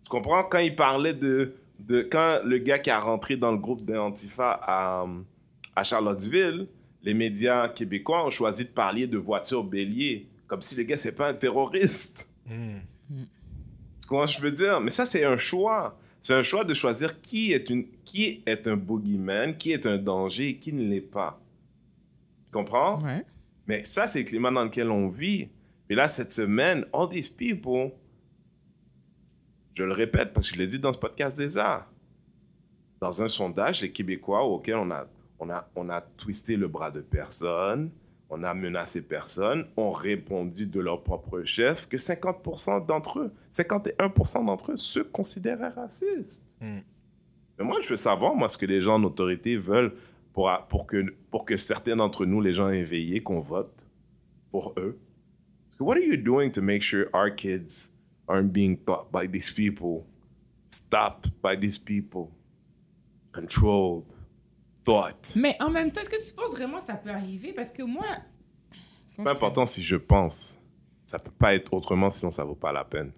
Tu comprends? Quand il parlait de, de... Quand le gars qui a rentré dans le groupe d'Antifa à, à Charlottesville, les médias québécois ont choisi de parler de voitures béliers. Comme si le gars, c'est pas un terroriste. Tu comprends ce que je veux dire? Mais ça, c'est un choix. C'est un choix de choisir qui est, une, qui est un boogeyman, qui est un danger et qui ne l'est pas. Tu comprends? Ouais. Mais ça, c'est le climat dans lequel on vit. Et là, cette semaine, all these people, je le répète parce que je l'ai dit dans ce podcast déjà, dans un sondage, les Québécois auxquels on a, on a, on a twisté le bras de personne, on a menacé personne, ont répondu de leur propre chef que 50% d'entre eux, 51% d'entre eux se considéraient racistes. Mais moi, je veux savoir, moi, ce que les gens en autorité veulent pour, pour, que, pour que certains d'entre nous, les gens éveillés, qu'on vote pour eux. So what are you doing to make sure our kids aren't being taught by these people, stopped by these people, controlled, thought? Mais en même temps, est-ce que tu penses vraiment que ça peut arriver? Parce que moi. C'est pas important si je pense. Ça peut pas être autrement, sinon ça vaut pas la peine.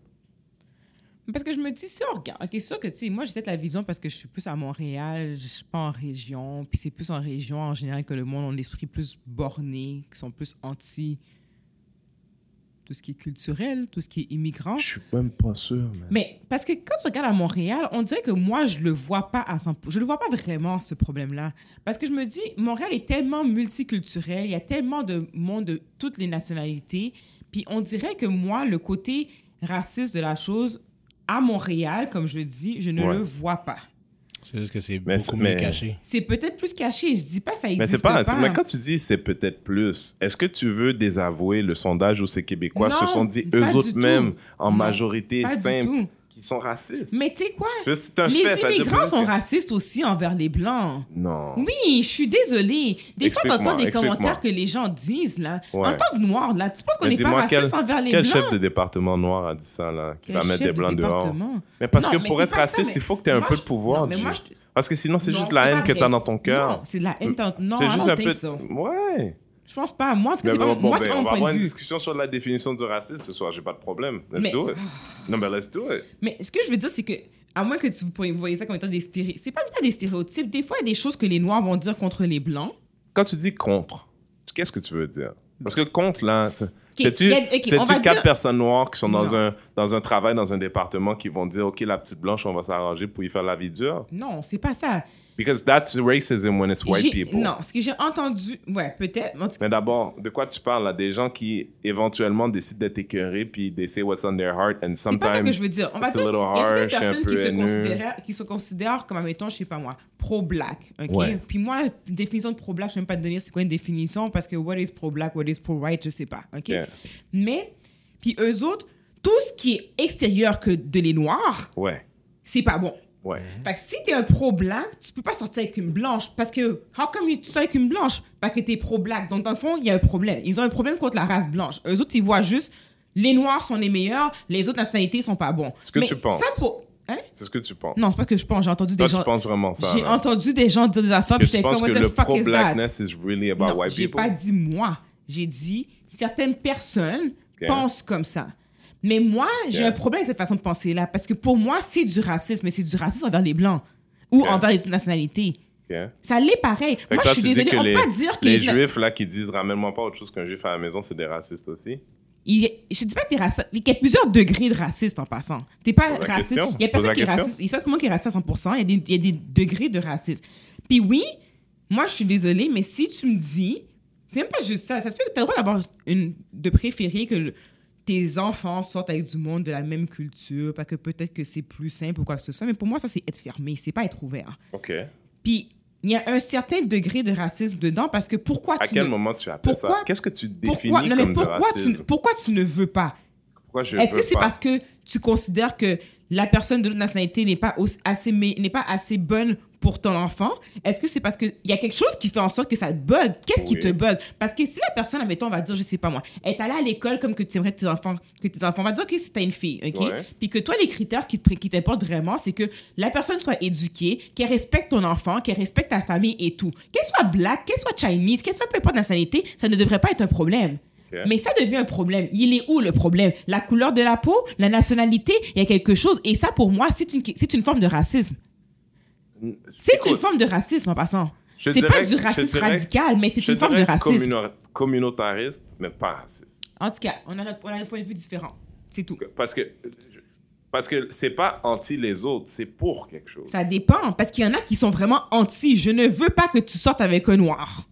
Parce que je me dis, si on regarde, ok, c'est sûr que, tu sais, moi, j'ai peut-être la vision parce que je suis plus à Montréal, je suis pas en région, puis c'est plus en région en général que le monde a l'esprit plus borné, qui sont plus anti tout ce qui est culturel, tout ce qui est immigrant. Je suis même pas sûr, man. Mais parce que quand tu regardes à Montréal, on dirait que moi, je le vois pas à 100%. Je le vois pas vraiment, ce problème-là. Parce que je me dis, Montréal est tellement multiculturel, il y a tellement de monde de toutes les nationalités. Puis on dirait que moi, le côté raciste de la chose, à Montréal, comme je dis, je ne Ouais. le vois pas. C'est juste que c'est Mais beaucoup c'est- mieux mais- caché. C'est peut-être plus caché. Je dis pas ça Mais existe c'est pas, pas. mais quand tu dis c'est peut-être plus, est-ce que tu veux désavouer le sondage où ces Québécois? Non, se sont dit pas eux du autres tout. mêmes en Non, majorité pas du simple tout. Sont racistes? Mais tu sais quoi? Un Les fait, ça immigrants sont racistes aussi envers les Blancs. Non. Oui, je suis désolée. Des fois, t'entends des commentaires que les gens disent, là. Ouais. En tant que noir, là, tu penses qu'on n'est pas raciste quel, envers les quel Blancs? chef de département noir a dit ça, là, qui Quel va mettre des blancs dehors? département? Mais parce Non, que mais pour être ça, raciste, mais il faut que tu aies un peu de pouvoir. non, mais G. moi, je- Parce que sinon, c'est juste la haine que tu as dans ton cœur. Non, c'est de la haine. dans- Non, C'est juste un peu. Ouais. Je pense pas. Moi, en tout cas, Mais c'est pas, bon, bon, moi, ben, c'est pas on mon va point avoir de une vue. discussion sur la définition du racisme ce soir. J'ai pas de problème. Let's Mais- do it. Non, mais let's do it. Mais ce que je veux dire, c'est que, à moins que tu vous voyez ça comme étant des stéréotypes, c'est pas pas des stéréotypes. Des fois, il y a des choses que les Noirs vont dire contre les Blancs. Quand tu dis contre, qu'est-ce que tu veux dire? Parce que contre, là, tu- Ok, sais-tu y a- ok, on sais-tu va quatre dire- personnes noires qui sont dans Non. un, dans un travail, dans un département, qui vont dire, OK, la petite blanche, on va s'arranger pour y faire la vie dure? Non, c'est pas ça. Because that's racism when it's white people. Non, ce que j'ai entendu, ouais, peut-être. en Mais d'abord, de quoi tu parles, là? Des gens qui éventuellement décident d'être écœurés, puis they say what's on their heart, and C'est pas ça sometimes que je veux dire. On va it's a dire, little il y a un personnes qui se, qui se considèrent comme, admettons, je sais pas moi, pro-black. OK? Ouais. Puis moi, définition de pro-black, je ne vais même pas te donner c'est quoi une définition parce que what is pro-black, what is pro-white, je sais pas. OK? Yeah. Mais, puis eux autres, tout ce qui est extérieur que de les noirs, Ouais, c'est pas bon. Ouais. Fait que si t'es un pro-black, tu peux pas sortir avec une blanche. Parce que, how come tu sors avec une blanche? Parce que t'es pro-black. Donc, dans le fond, il y a un problème. Ils ont un problème contre la race blanche. Eux autres, ils voient juste les noirs sont les meilleurs, les autres nationalités sont pas bons. Ce que Mais tu penses. Ça pour... Hein? C'est ce que tu penses. Non, c'est pas ce que je pense. J'ai entendu Toi, des gens. tu penses vraiment ça? J'ai entendu des gens dire des affaires, puis j'étais comme, what the fuck is that? is really about Non, white j'ai people? pas dit moi. J'ai dit certaines personnes Ok. pense comme ça. Mais moi, j'ai un problème avec cette façon de penser-là. Parce que pour moi, c'est du racisme, mais c'est du racisme envers les Blancs ou envers les autres nationalités. Ça l'est pareil. Fait Moi, je suis désolée, on les, peut pas dire que les les- juifs là qui disent ramène-moi pas autre chose qu'un juif à la maison, c'est des racistes aussi? Il, je dis pas que t'es raciste. Il y a plusieurs degrés de raciste en passant. T'es pas la raciste. question. Il y a personne qui est raciste. Il y a pas tout le monde qui est raciste à 100%. Il y, a des, il y a des degrés de racisme. Puis oui, moi, je suis désolée, mais si tu me dis. C'est même pas juste ça. Ça se peut que tu as le droit d'avoir une. de préférer que le- tes enfants sortent avec du monde de la même culture, parce que peut-être que c'est plus simple ou quoi que ce soit. Mais pour moi, ça, c'est être fermé. C'est pas être ouvert. Ok. Puis il y a un certain degré de racisme dedans parce que pourquoi À tu quel ne- moment tu appelles ça? Pourquoi- Qu'est-ce que tu définis pourquoi, non, mais comme pourquoi du tu, racisme? pourquoi tu ne veux pas? Est-ce que c'est parce que tu considères que la personne de l'autre nationalité n'est pas assez n'est pas assez bonne pour ton enfant Est-ce que c'est parce qu'il y a quelque chose qui fait en sorte que ça te bug? Qu'est-ce qui te bug? Parce que si la personne, admettons, on va dire, je sais pas moi, est allée à l'école comme que tu aimerais tes enfants, que tes enfants, on va dire que c'est une fille, ok? Ouais. Puis que toi, les critères qui qui t'importent vraiment, c'est que la personne soit éduquée, qu'elle respecte ton enfant, qu'elle respecte ta famille et tout. Qu'elle soit black, qu'elle soit Chinese, qu'elle soit peu importe nationalité, ça ne devrait pas être un problème. Mais ça devient un problème. Il est où le problème? La couleur de la peau? La nationalité? Il y a quelque chose. Et ça, pour moi, c'est une, c'est une forme de racisme. C'est une forme de racisme en passant. C'est pas du racisme radical, mais c'est une forme de racisme. communautariste, mais pas raciste. En tout cas, on a, notre- on a un point de vue différent. C'est tout. Parce que parce que c'est pas anti les autres, c'est pour quelque chose. Ça dépend, parce qu'il y en a qui sont vraiment anti. Je ne veux pas que tu sortes avec un noir.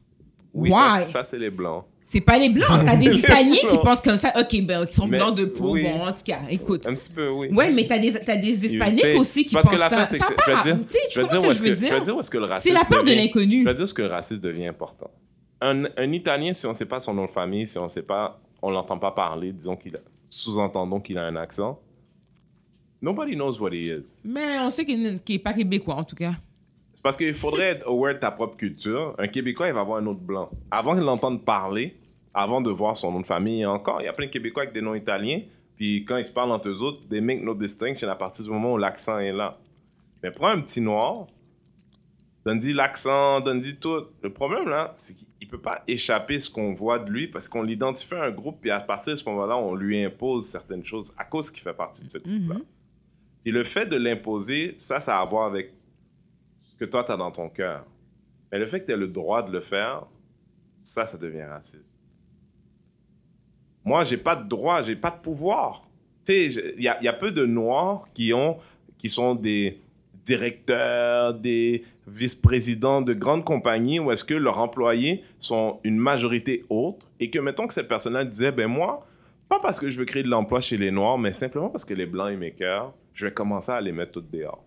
oui, ça, Why? ça c'est les blancs. C'est pas les blancs. T'as des Italiens qui pensent comme ça. Ok, ben, qui sont Mais blancs de peau. oui. Bon, en tout cas, écoute. Un petit peu, oui. Ouais, mais t'as des, t'as des hispaniques aussi qui Parce que pensent l'affaire, ça. c'est Ça part. je vais dire- Je dire où est-ce que veux dire? dire où est-ce que le C'est la peur de l'inconnu. Je vais dire ce que le racisme devient important. Un, un Italien, si on ne sait pas son nom de famille, si on sait pas, on l'entend pas parler, disons qu'il a, sous-entendons qu'il a un accent, nobody knows what he is. Mais on sait qu'il n'est pas québécois, en tout cas. Parce qu'il faudrait être aware de ta propre culture. Un Québécois, il va voir un autre blanc. Avant qu'il l'entende parler, avant de voir son nom de famille, et encore, il y a plein de Québécois avec des noms italiens. Puis quand ils se parlent entre eux autres, they make no distinction à partir du moment où l'accent est là. Mais prends un petit noir, donne-y l'accent, donne-y tout. Le problème là, c'est qu'il ne peut pas échapper ce qu'on voit de lui parce qu'on l'identifie à un groupe, puis à partir de ce moment-là, on lui impose certaines choses à cause qu'il fait partie de ce groupe-là. Et le fait de l'imposer, ça, ça a à voir avec ce que toi, tu as dans ton cœur. Mais le fait que tu aies le droit de le faire, ça, ça devient raciste. Moi, j'ai pas de droit, j'ai pas de pouvoir. Tu sais, il y a, peu de Noirs qui, ont, qui sont des directeurs, des vice-présidents de grandes compagnies où est-ce que leurs employés sont une majorité autre et que, mettons que cette personne-là disait, ben moi, pas parce que je veux créer de l'emploi chez les Noirs, mais simplement parce que les Blancs et mes cœurs, je vais commencer à les mettre toutes dehors.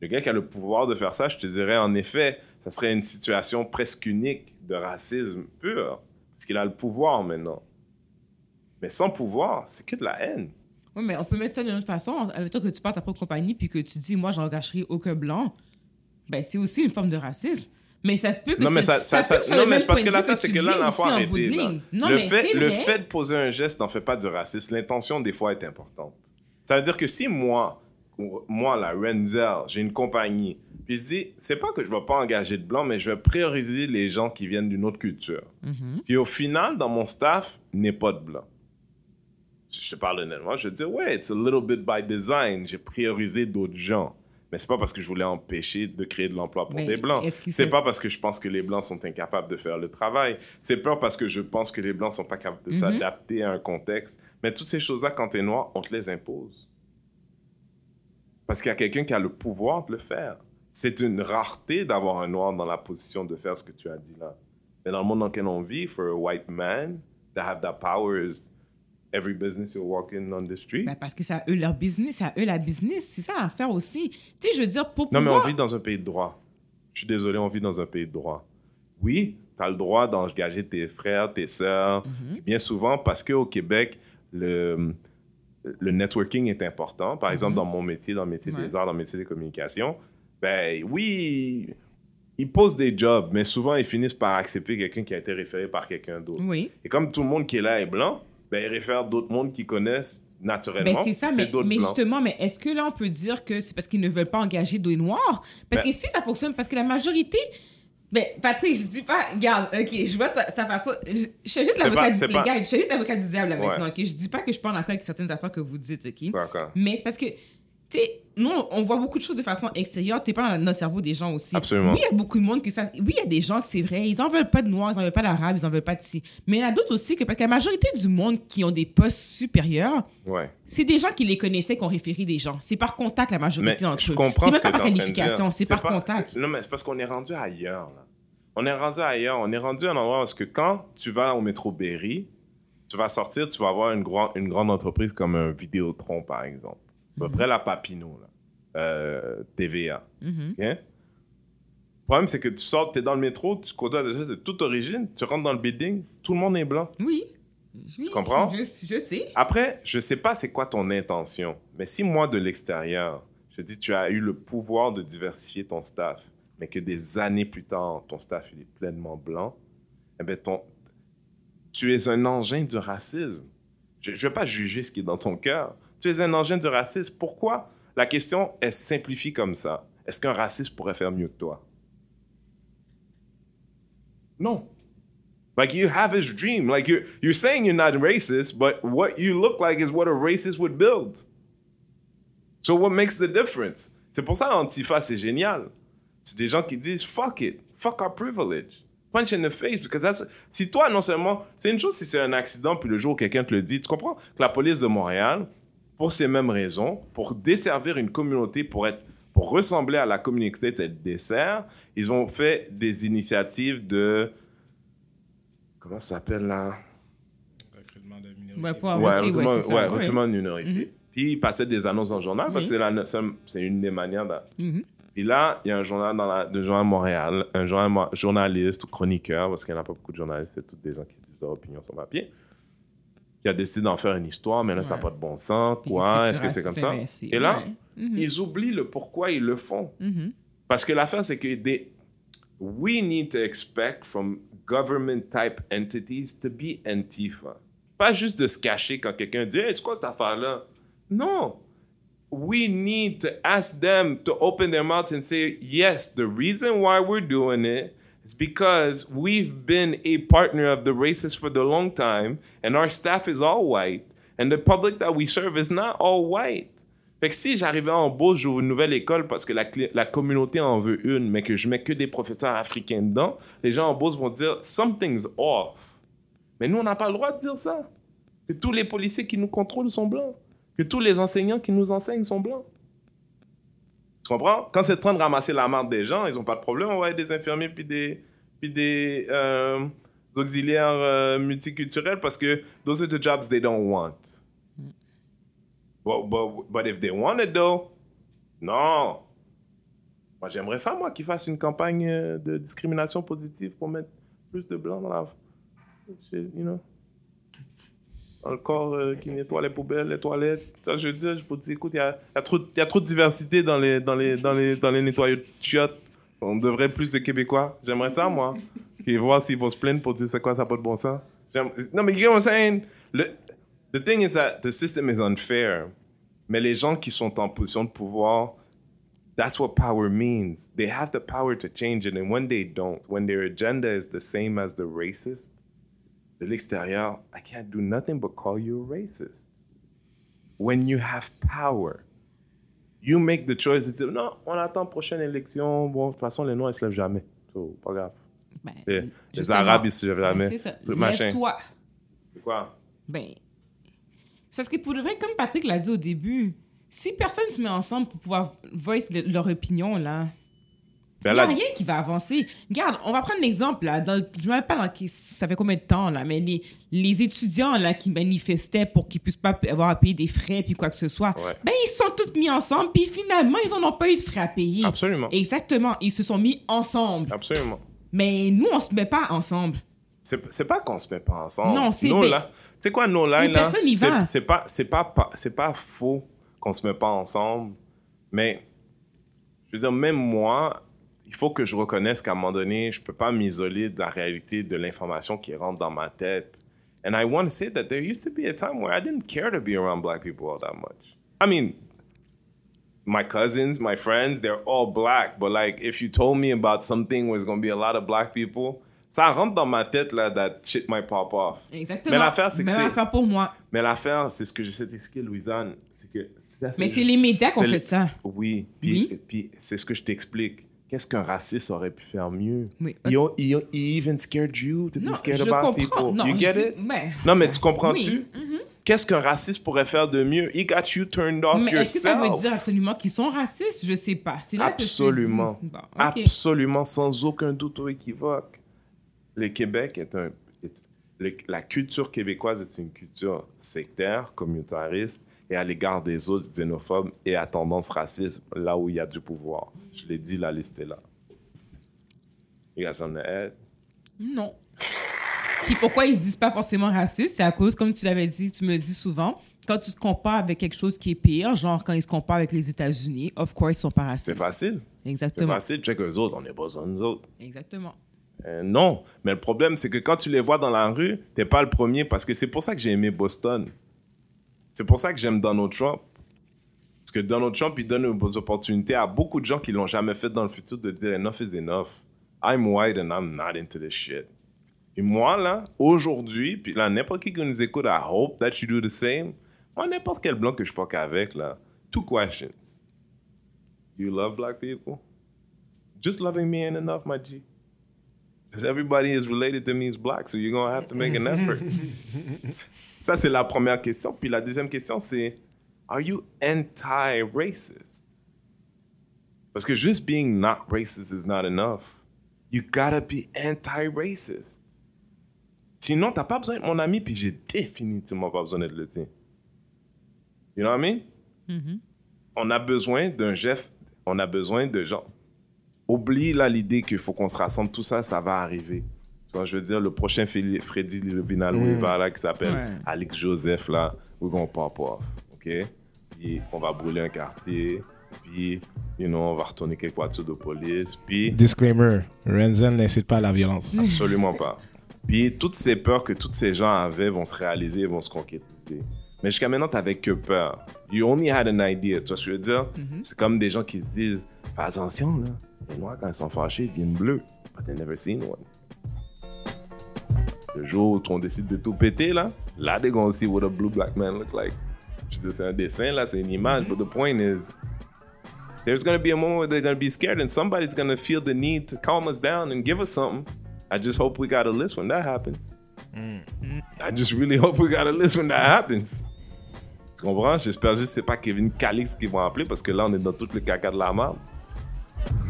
Le gars qui a le pouvoir de faire ça, je te dirais, en effet, ça serait une situation presque unique de racisme pur, parce qu'il a le pouvoir maintenant. Mais sans pouvoir, c'est que de la haine. Oui, mais on peut mettre ça d'une autre façon. Admettons que tu pars ta propre compagnie puis que tu dis, moi, j'engagerai aucun blanc. Ben, c'est aussi une forme de racisme. Mais ça se peut que Non, mais ça, ça, ça- soit non, mais parce que l'affaire, c'est que là, arrêté. là. ligne. Non, le, mais fait, c'est le fait de poser un geste n'en fait pas du racisme. L'intention, des fois, est importante. Ça veut dire que si moi, moi, la Renzel, j'ai une compagnie, puis je dis, c'est pas que je vais pas engager de blanc, mais je vais prioriser les gens qui viennent d'une autre culture. Mhm. Puis au final, dans mon staff, il n'est pas de blanc. Je te parle honnêtement, je vais dire, ouais, it's a little bit by design. J'ai priorisé d'autres gens. Mais c'est pas parce que je voulais empêcher de créer de l'emploi pour Mais des blancs. C'est se- pas parce que je pense que les blancs sont incapables de faire le travail. C'est pas parce que je pense que les blancs sont pas capables de Mhm. s'adapter à un contexte. Mais toutes ces choses-là, quand tu es noir, on te les impose. Parce qu'il y a quelqu'un qui a le pouvoir de le faire. C'est une rareté d'avoir un noir dans la position de faire ce que tu as dit là. Mais dans le monde dans lequel on vit, for a white man to have that power is every business you're walking on the street. Ben, parce que c'est à eux leur business, c'est à eux la business. C'est ça l'affaire aussi. Tu sais, je veux dire, pour Non, mais on pouvoir... vit dans un pays de droit. Je suis désolé, on vit dans un pays de droit. Oui, tu as le droit d'engager tes frères, tes sœurs. Mhm. Bien souvent, parce qu'au Québec, le, le networking est important. Par exemple, dans mon métier, dans le métier Mhm. Ouais. des arts, dans le métier des communications, ben oui, ils posent des jobs, mais souvent, ils finissent par accepter quelqu'un qui a été référé par quelqu'un d'autre. Oui. Et comme tout le monde qui est là est blanc, ben, ils réfèrent d'autres mondes qu'ils connaissent naturellement. Ben, c'est ça, mais, mais justement, mais est-ce que là, on peut dire que c'est parce qu'ils ne veulent pas engager des noirs? Parce Ben- que si ça fonctionne, parce que la majorité, Ben, Patrick, je dis pas, regarde, ok, je vois ta, ta façon. Je, je suis juste l'avocat du gars, je suis juste l'avocat du diable là, Ouais. ok? Je dis pas que je pas d'accord avec certaines affaires que vous dites, ok? Mais c'est parce que, tu sais, nous, on voit beaucoup de choses de façon extérieure. T'es pas dans le cerveau des gens aussi. Absolument. Oui, il y a beaucoup de monde que ça. Oui, il y a des gens que c'est vrai, ils en veulent pas de noirs, ils en veulent pas d'arabes, ils en veulent pas de ci. Mais il y en a d'autres aussi que, parce que la majorité du monde qui ont des postes supérieurs, Ouais. c'est des gens qui les connaissaient, qui ont référé des gens. C'est par contact la majorité d'entre je eux. comprends C'est ce même pas par qualification, c'est par pas- contact. Non, mais c'est parce qu'on est rendu ailleurs, là. On est rendu ailleurs. On est rendu à un endroit parce que quand tu vas au métro Berry, tu vas sortir, tu vas avoir une, grand- une grande entreprise comme un Vidéotron, par exemple. À peu près la Papineau, là. Euh, TVA. Mhm. Le problème, c'est que tu sors, tu es dans le métro, tu côtoies des gens de toute origine, tu rentres dans le building, tout le monde est blanc. Oui. Oui, comprends? Je, je sais. Après, je sais pas c'est quoi ton intention, mais si moi de l'extérieur, je dis tu as eu le pouvoir de diversifier ton staff, mais que des années plus tard, ton staff est pleinement blanc, eh ben ton, tu es un engin du racisme. Je ne vais pas juger ce qui est dans ton cœur. Tu es un engin du racisme. Pourquoi? La question, elle se simplifie comme ça. Est-ce qu'un raciste pourrait faire mieux que toi? Non. Like you have his dream. Like you're you're saying you're not racist, but what you look like is what a racist would build. So what makes the difference? C'est pour ça Antifa c'est génial. C'est des gens qui disent fuck it, fuck our privilege. Punch in the face because that's si toi non seulement c'est une chose si c'est un accident puis le jour où quelqu'un te le dit, tu comprends? Que la police de Montréal pour ces mêmes raisons, pour desservir une communauté pour être pour ressembler à la communauté de dessert, ils ont fait des initiatives de comment ça s'appelle là? Recrutement de. Ouais, pour Ouais, recrutement, ça, ouais, ouais. de minorité. Puis ils passaient des annonces dans le journal parce que c'est la- c'est c'est une des manières. de- Mhm. Puis là, il y a un journal dans la, de journal Montréal, un journal, journaliste ou chroniqueur, parce qu'il n'y en a pas beaucoup de journalistes, c'est tous des gens qui disent leur opinion sur papier, qui a décidé d'en faire une histoire, mais là, ça n'a pas de bon sens. Quoi? Est-ce que c'est comme ça? Et là, ouais. Mhm. ils oublient le pourquoi ils le font. Mhm. Parce que l'affaire, c'est que des... we need to expect from government type entities to be Antifa. Pas juste de se cacher quand quelqu'un dit Hey, c'est quoi cette affaire-là? Non. We need to ask them to open their mouths and say, Yes, the reason why we're doing it is because we've been a partner of the racists for the long time, and our staff is all white, and the public that we serve is not all white. Fait si j'arrivais en Beauce, j'ouvre une nouvelle école parce que la, la communauté en veut une, mais que je mets que des professeurs africains dedans, les gens en Beauce vont dire something's off. Mais nous, on n'a pas le droit de dire ça. Tous les policiers qui nous contrôlent sont blancs. Que tous les enseignants qui nous enseignent sont blancs. Tu comprends? Quand c'est le train de ramasser la marde des gens, ils n'ont pas de problème. On va être des infirmiers puis des, puis des euh, auxiliaires euh, multiculturels parce que those are the jobs they don't want. But, but, but if they want it, though, non. Moi, j'aimerais ça, moi, qu'ils fassent une campagne euh, de discrimination positive pour mettre plus de blancs dans la... You know? Corps euh, qui nettoie les poubelles, les toilettes. Ça, je veux dire, je peux te dire, écoute, il y a, trop y a trop de diversité dans les, dans les, dans les, dans les nettoyeurs de chiottes. On devrait plus de Québécois. J'aimerais ça, moi. Et voir s'ils vont se plaindre pour dire c'est quoi, ça n'a pas de bon sens. Non, mais you get what I'm saying? Le, the thing is that the system is unfair. Mais les gens qui sont en position de pouvoir, that's what power means. They have the power to change it. And when they don't, when their agenda is the same as the racist, de l'extérieur, I can't do nothing but call you a racist. When you have power, you make the choice de dire non, on attend prochaine élection. Bon, de toute façon, les Noirs, ils se lèvent jamais. So, pas grave. Ben, Les, les. Arabes, ils se lèvent jamais. Ouais, c'est ça. Lève-toi. C'est quoi? Ben, c'est parce que pour vrai, comme Patrick l'a dit au début, si personne se met ensemble pour pouvoir voice le- leur opinion, là, Ben il n'y a rien qui va avancer. Regarde, on va prendre l'exemple, là. Dans, je ne sais pas dans ça fait combien de temps, là, mais les, les étudiants, là, qui manifestaient pour qu'ils puissent pas avoir à payer des frais, puis quoi que ce soit, Ouais. ben, ils se sont tous mis ensemble, puis finalement, ils n'en ont pas eu de frais à payer. Absolument. Exactement. Ils se sont mis ensemble. absolument. Mais nous, on se met pas ensemble. C'est c'est pas qu'on se met pas ensemble. Non, c'est- Nous, mais- là, tu sais quoi, nos là, c'est- va. c'est pas, c'est pas, pas- c'est pas faux qu'on se met pas ensemble, mais je veux dire, même moi, il faut que je reconnaisse qu'à un moment donné, je peux pas m'isoler de la réalité de l'information qui rentre dans ma tête. And I want to say that there used to be a time where I didn't care to be around black people all that much. I mean, my cousins, my friends, they're all black. But like, if you told me about something where there's gonna be a lot of black people, ça rentre dans ma tête là, that shit might pop off. Exactement. Mais l'affaire, c'est que Même affaire pour moi. Mais l'affaire, c'est ce que j'essaie d'expliquer, Louisanne, c'est que. ça Mais c'est les médias qui ont fait ça. Oui. Puis, Oui. puis c'est ce que je t'explique. Qu'est-ce qu'un raciste aurait pu faire mieux? Oui. He, he, he even scared you? To Non, be scared about comprends. people. Non, you get it? mais- non, mais tu comprends-tu? Oui. Qu'est-ce qu'un raciste pourrait faire de mieux? He got you turned off Mais est-ce que ça veut yourself. dire absolument qu'ils sont racistes? Je sais pas. C'est là que je te Absolument. dis. Bon, ok. Absolument, sans aucun doute ou équivoque. Le Québec est un. est- le- la culture québécoise est une culture sectaire, communautariste, et à l'égard des autres xénophobes et à tendance raciste, là où il y a du pouvoir. Je l'ai dit, la liste est là. You got something to add? Non. Puis pourquoi ils se disent pas forcément racistes? C'est à cause, comme tu l'avais dit, tu me le dis souvent, quand tu se compares avec quelque chose qui est pire, genre quand ils se comparent avec les États-Unis, of course, ils sont pas racistes. C'est facile. C'est Exactement. facile. Check eux autres, on n'est pas nous autres. Exactement. Euh, non, mais le problème, c'est que quand tu les vois dans la rue, t'es pas le premier parce que c'est pour ça que j'ai aimé Boston. C'est pour ça que j'aime Donald Trump. Parce que Donald Trump, il donne des opportunités à beaucoup de gens qui l'ont jamais fait dans le futur de dire enough is enough. I'm white and I'm not into this shit. Et moi, là, aujourd'hui, puis là, n'importe qui qui nous écoute, I hope that you do the same. Moi, n'importe quel blanc que je fuck avec, là, two questions. You love black people? Just loving me ain't enough, my G. Because everybody is related to me is black, so you're going to have to make an effort. Ça, c'est la première question. Puis la deuxième question, c'est Are you anti-racist? Parce que juste being not racist is not enough. You gotta be anti-racist. Sinon, t'as pas besoin d'être mon ami, puis j'ai définitivement pas besoin d'être le tien. You know what I mean? On a besoin d'un Jeff, on a besoin de gens. Oublie là l'idée qu'il faut qu'on se rassemble, tout ça, ça va arriver. Vois, je veux dire, le prochain Freddy Lubinal là, qui s'appelle Ouais. Alex Joseph, là, we're gonna pop off, OK? Puis on va brûler un quartier, puis, you know, on va retourner quelque voiture de police, puis Disclaimer, Renzen n'incite pas à la violence. absolument pas. Puis toutes ces peurs que tous ces gens avaient vont se réaliser, vont se concrétiser. Mais jusqu'à maintenant, t'avais que peur. You only had an idea. Tu vois ce que je veux dire? C'est comme des gens qui se disent Fais attention, là. Les Noirs, quand ils sont fâchés, ils deviennent bleus. But they never seen one. Le jour où on décide de tout péter, là, là, they're gonna see what a blue black man look like. Je veux dire, c'est un dessin, là, c'est une image. But the point is, there's gonna be a moment where they're gonna be scared and somebody's gonna feel the need to calm us down and give us something. I just hope we got a list when that happens. Mm. I just really hope we got a list when that happens. Tu comprends? J'espère juste que c'est pas Kevin Calix qui vont appeler parce que là, on est dans tout le caca de la merde.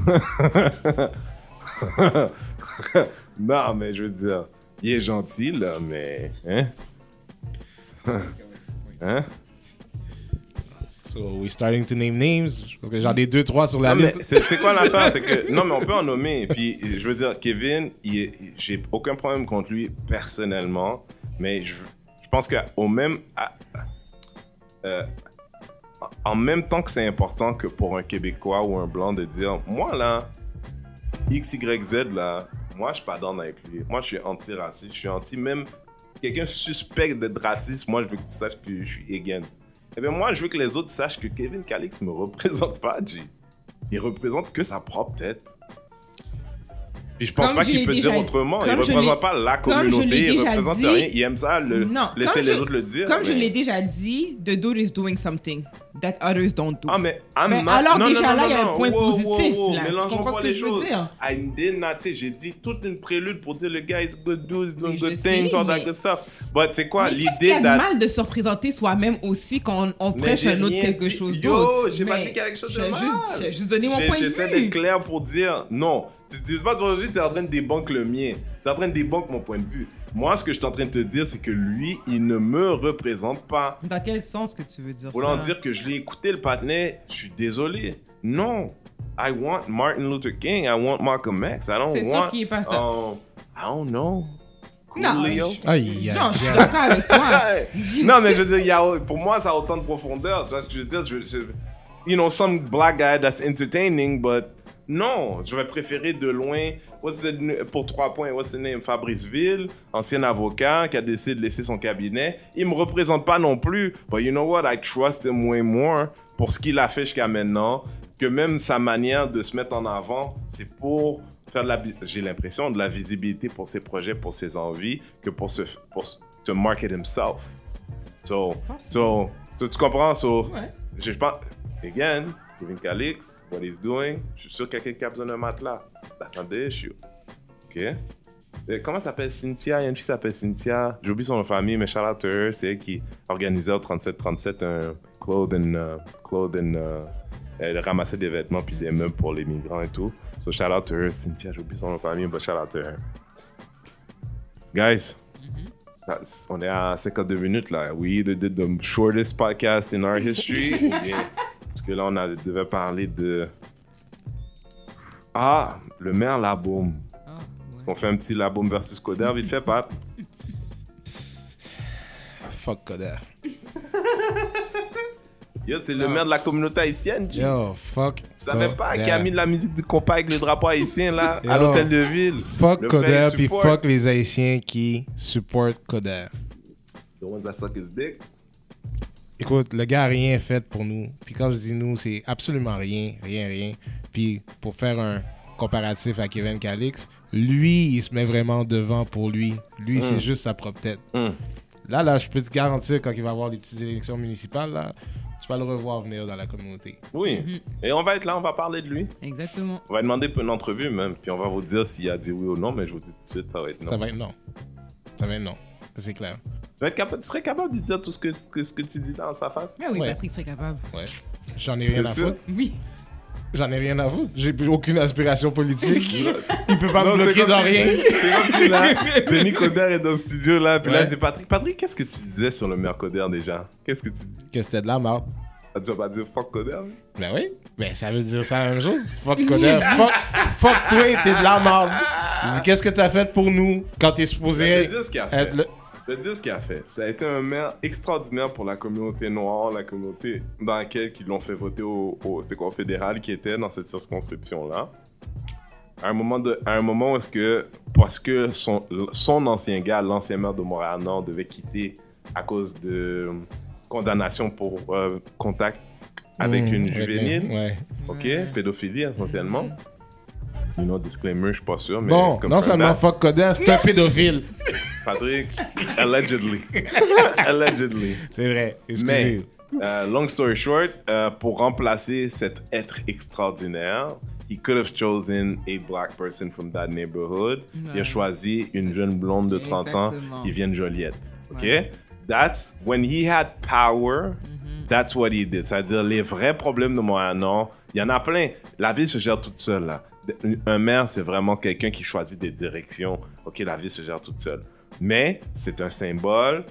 non, mais je veux dire, il est gentil, là, mais. Hein? hein? So, we starting to name names. Parce que j'en ai deux, trois sur la Non, liste. c'est quoi l'affaire? C'est que, non, mais on peut en nommer. Puis, je veux dire, Kevin, j'ai aucun problème contre lui personnellement, mais je, je pense qu'au même. à- euh, en même temps que c'est important que pour un Québécois ou un Blanc de dire, moi là, X, Y, Z là, moi je suis pas dans avec lui. Moi je suis anti-raciste, je suis anti même. Quelqu'un suspect d'être raciste, moi je veux que tu saches que je suis against. Eh bien moi je veux que les autres sachent que Kevin Calix me représente pas, G. Il représente que sa propre tête. Puis je pense Comme pas qu'il peut déjà- dire autrement. Il comme je représente pas la communauté, il représente dit- rien. Il aime ça, le, Non, laisser les je- autres le dire. Comme je l'ai déjà dit, the dude is doing something that others don't do. Ah, mais, I'm Mais not- alors, non, déjà non, là, il y a un point Wow, positif, wow, wow. là. Tu comprends ce que les je veux dire? I did not say, j'ai dit toute une prélude pour dire le gars is good dude, he's doing good sais, things, all that mais- good stuff. But c'est quoi Mais qu'est-ce qu'il y l'idée a de that. mal de se représenter soi-même aussi quand on, on prêche un autre quelque dit. chose Yo, d'autre? j'ai pas dit quelque chose de mal. J'ai juste donné mon point de J'essaie vue. d'être clair pour dire non. Tu dis pas aujourd'hui, tu es en train de débunker le mien. Tu es en train de débunker mon point de vue. Moi, ce que je suis en train de te dire, c'est que lui, il ne me représente pas. Dans quel sens que tu veux dire Voulant ça? dire que je l'ai écouté le patinet, je suis désolé. Non. I want Martin Luther King. I want Malcolm X. I don't C'est sûr want. qu'il est pas ça. um, I don't know. Non, je- Non, je suis d'accord avec toi. non, mais je veux dire, il y a- pour moi, ça a autant de profondeur. Tu vois ce que je veux dire? Je- je- you know, some black guy that's entertaining, but Non, j'aurais préféré de loin, pour trois points, what's the name, Fabrice Ville, ancien avocat qui a décidé de laisser son cabinet. Il me représente pas non plus. But you know what, I trust him way more pour ce qu'il a fait jusqu'à maintenant, que même sa manière de se mettre en avant, c'est pour faire de la, j'ai l'impression, de la visibilité pour ses projets, pour ses envies, que pour se, pour se- to market himself. So, so, so tu comprends? So, Ouais. je pense, again, Kevin Calix, what he's doing, je suis sûr qu'il y a quelqu'un qui a besoin d'un matelas. That's not the issue. OK? Et comment s'appelle Cynthia? Il y a une fille qui s'appelle Cynthia. J'oublie son nom de famille, mais shout out to her. C'est elle qui organisait au 3737 un clothing, uh, clothing, uh, elle ramassait des vêtements puis des meubles pour les migrants et tout. So shout out to her, Cynthia. J'oublie son nom de famille, but shout out to her. Guys, that's- on est à 52 minutes là. We either did the shortest podcast in our history bien parce que là on a, devait parler de ah le maire Laboum. Ah, ouais. On fait un petit Laboum versus Coder vite fait Pat. Fuck Coder. Yo c'est le maire de la communauté haïtienne. G. Yo, fuck. Tu savais pas Coder. qui a mis de la musique du compas avec les drapeaux haïtiens là à l'hôtel de ville. Fuck Le Coder, puis fuck les Haïtiens qui supportent Coder. The ones that suck his dick. Écoute, le gars a rien fait pour nous. Puis quand je dis nous, c'est absolument rien, rien, rien. Puis pour faire un comparatif à Kevin Calix, lui, il se met vraiment devant pour lui. Lui, c'est juste sa propre tête. Mm. Là, là, je peux te garantir, quand il va y avoir des petites élections municipales, là, tu vas le revoir venir dans la communauté. Oui. Et on va être là, on va parler de lui. Exactement. On va demander pour une entrevue même, puis on va vous dire s'il a dit oui ou non, mais je vous dis tout de suite, ça va être non. Ça va être non. Ça va être non. Ça, C'est clair. Tu, vas être capable, tu serais capable de dire tout ce que, que- ce que tu dis dans sa face? Mais oui, Ouais. Patrick serait capable. Ouais. J'en ai rien à sûr? foutre. Oui. J'en ai rien à foutre. J'ai plus aucune aspiration politique. il peut pas Non, me c'est bloquer comme dans si- rien. C'est comme si là, Denis Coderre est dans le studio là, puis là, Ouais. dis Patrick, Patrick, qu'est-ce que tu disais sur le maire Coderre déjà? Qu'est-ce que tu dis? Que c'était de la merde. Ah, tu vas pas dire fuck Coderre? lui? Ben oui. Ben ça veut dire ça la même chose. Fuck Coder. fuck, fuck toi, t'es de la merde. Je dis, qu'est-ce que t'as fait pour nous quand t'es Je vais supposé te dire ce qu'il a fait. être le... Je vais te dire ce qu'il a fait. Ça a été un maire extraordinaire pour la communauté noire, la communauté dans laquelle ils l'ont fait voter au, au, c'était quoi, au fédéral qui était dans cette circonscription-là. À un moment, de, à un moment où est-ce que, parce que son, son ancien gars, l'ancien maire de Montréal-Nord, devait quitter à cause de condamnation pour euh, contact avec Mmh, une juvénile. Ouais. Ok, Ouais. pédophilie essentiellement. You know, disclaimer, je suis pas sûr, mais Bon, comme non seulement fuck Coder, c'est un pédophile. Patrick, allegedly. allegedly. C'est vrai. Mais, Excusez. euh, long story short, euh, pour remplacer cet être extraordinaire, he could have chosen a black person from that neighborhood. Il a Ouais. choisi une jeune blonde de 30 ans Exactement. qui vient de Joliette. OK? Ouais. That's when he had power. Mm-hmm. That's what he did. C'est-à-dire, les vrais problèmes de Montréal-Nord, il y en a plein. La ville se gère toute seule, là. Un maire, c'est vraiment quelqu'un qui choisit des directions. OK, la ville se gère toute seule. Mais c'est un symbole.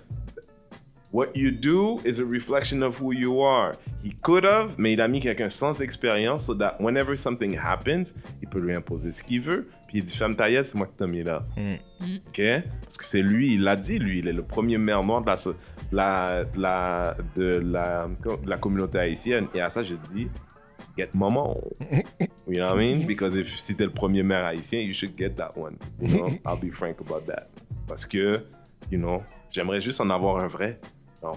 What you do is a reflection of who you are. He could have, mais il a mis quelqu'un sans expérience so that whenever something happens, il peut lui imposer ce qu'il veut. Puis il dit, femme ta gueule, c'est moi qui t'ai mis là. OK? Parce que c'est lui, il l'a dit, lui, il est le premier maire noir de la, so- la, la- de la, de la communauté haïtienne. Et à ça, je dis, get maman. you know what I mean? Because if si t'es le premier maire haïtien, you should get that one. You know? I'll be frank about that. Parce que, you know, j'aimerais juste en avoir un vrai.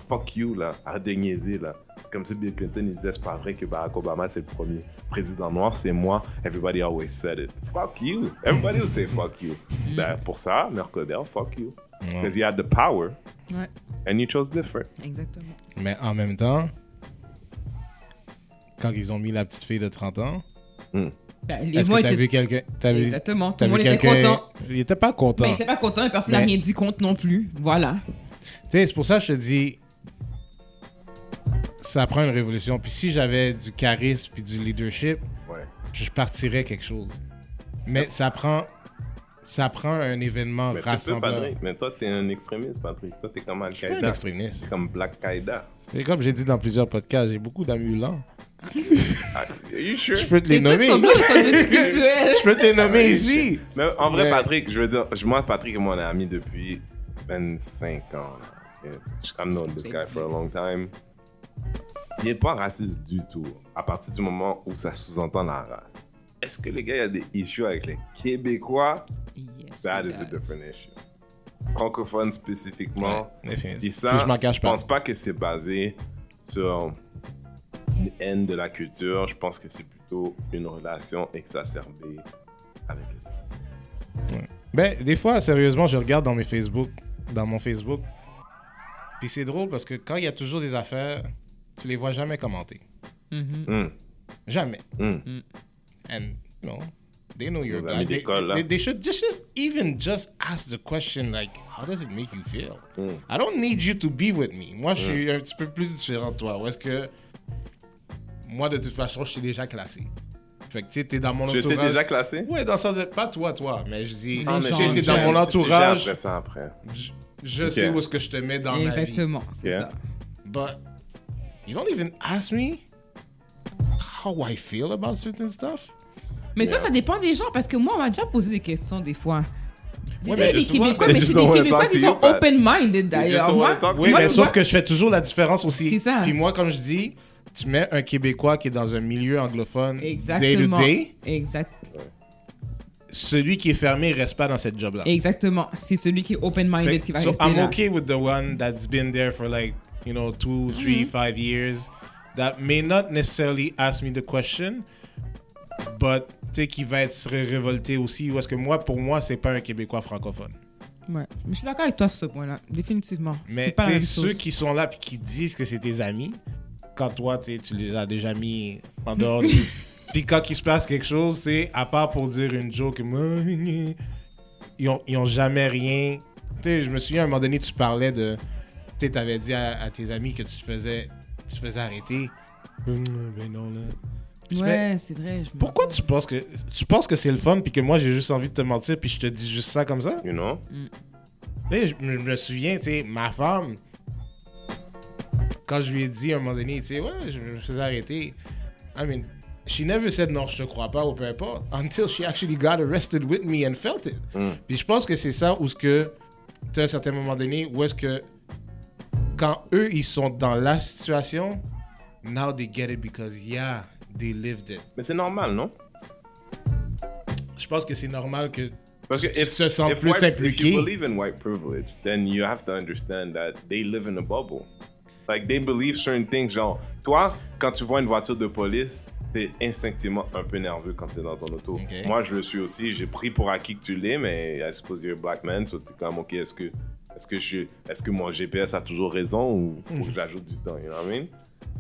Fuck you, là. Arrête de niaiser, là. C'est comme si Bill Clinton, il disait, c'est pas vrai que Barack Obama, c'est le premier président noir, c'est moi. Everybody always said it. Fuck you. Everybody will say fuck you. Ben, pour ça, Mercodel, fuck you. Because he had the power, Ouais, and you chose different. exactement. Mais en même temps, quand ils ont mis la petite fille de 30 ans, Ben, les est-ce mots que t'as étaient... vu quelqu'un... Exactement. Tout le monde était content. Il était pas content. Ben, il était pas content et personne n'a Mais- rien dit contre non plus. Voilà. Tu sais, c'est pour ça que je te dis, ça prend une révolution. Puis si j'avais du charisme puis du leadership, Ouais. je partirais quelque chose. Mais ça prend, ça prend un événement Mais tu peux, rassembleur. Patrick. Mais toi, t'es un extrémiste, Patrick. Toi, t'es comme Je suis un Al-Qaïda. extrémiste. Comme Black Qaïda. Et comme j'ai dit dans plusieurs podcasts, j'ai beaucoup d'amulants. Ah, Are you sure? Je peux te les nommer. sont bleus, sont bleus spirituels. Je peux te les nommer ici. Mais en vrai, Mais- Patrick, je veux dire, je- moi, Patrick et moi, on est amis depuis 25 ans. Je known this guy for a long time. Il n'est pas raciste du tout, à partir du moment où ça sous-entend la race. est-ce que les gars, il y a des issues avec les Québécois? Yes, That is a different issue. Francophone spécifiquement. Ouais. Puis ça, je m'en cache je pense pas que c'est basé sur haine de la culture. Je pense que c'est plutôt une relation exacerbée avec les Ben, des fois, sérieusement, je regarde dans mes Facebook, dans mon Facebook. Puis c'est drôle parce que quand il y a toujours des affaires, tu les vois jamais commenter. Mhm. Hum, Jamais. hum. And, you know, they know you're black. They, they, they should just, just even just ask the question like, how does it make you feel? Mm. I don't need you to be with me. Moi, je suis un petit peu plus différent de toi. Ou est-ce que moi, de toute façon, je suis déjà classé. Fait que tu sais, t'es dans mon Tu étais entourage. déjà classé? Ouais, dans le sens de- pas toi, toi, mais je dis, Ah, mais dans mon entourage. après ça après. Je, sais où est-ce que je te mets dans ma vie. Exactement, c'est Ok. ça. But you don't even ask me how I feel about certain stuff. Mais ça, ça dépend des gens parce que moi, on m'a déjà posé des questions des fois. Ouais, Des mais les Québécois, they mais c'est don't des Québécois qui sont open-minded d'ailleurs. Oui, moi, mais sauf vois- que je fais toujours la différence aussi. C'est ça. Puis moi, comme je dis, tu mets un Québécois qui est dans un milieu anglophone Exactement. day to day, Exact. celui qui est fermé reste pas dans cette job-là. Exactement. C'est celui qui est open-minded qui va so rester I'm là. okay with the one that's been there for like, you know, two, Mm-hmm. three, five years that may not necessarily ask me the question, but tu sais, qui va être ré- révolté aussi. Parce que moi, pour moi, c'est pas un Québécois francophone. Ouais. Mais je suis d'accord avec toi sur ce point-là. Définitivement. Mais pas la même sais, ceux chose. qui sont là puis qui disent que c'est tes amis, quand toi, tu les as déjà mis en dehors du... Puis quand il se passe quelque chose, c'est à part pour dire une joke, ils ont, ils ont jamais rien. Tu sais, je me souviens à un moment donné, tu parlais de. Tu sais, t'avais dit à, à tes amis que tu te faisais, tu te faisais arrêter. Ben non, là. Je Ouais, c'est vrai. je Pourquoi tu penses que tu penses que c'est le fun puis que moi j'ai juste envie de te mentir puis je te dis juste ça comme ça? You know? tu sais, je, je me souviens, tu sais, ma femme, quand je lui ai dit à un moment donné, tu sais, ouais, je me faisais arrêter. I mean, she never said non, je te crois pas ou peu importe, until she actually got arrested with me and felt it. Mm. Puis je pense que c'est ça où ce que, tu un certain moment donné, où est-ce que, quand eux, ils sont dans la situation, now they get it because, yeah, they lived it. Mais c'est normal, non? Je pense que c'est normal que Parce que tu if, te sens if plus white- if impliqué. you believe in white privilege, then you have to understand that they live in a bubble. Like they believe certain things. Genre, toi, quand tu vois une voiture de police, t'es instinctivement un peu nerveux quand t'es dans ton auto. Moi, je le suis aussi. J'ai pris pour acquis que tu l'es, mais I suppose you're a black man, so t'es comme, ok, est-ce que, est-ce que je, est-ce que mon GPS a toujours raison ou faut que j'ajoute du temps, you know what I mean?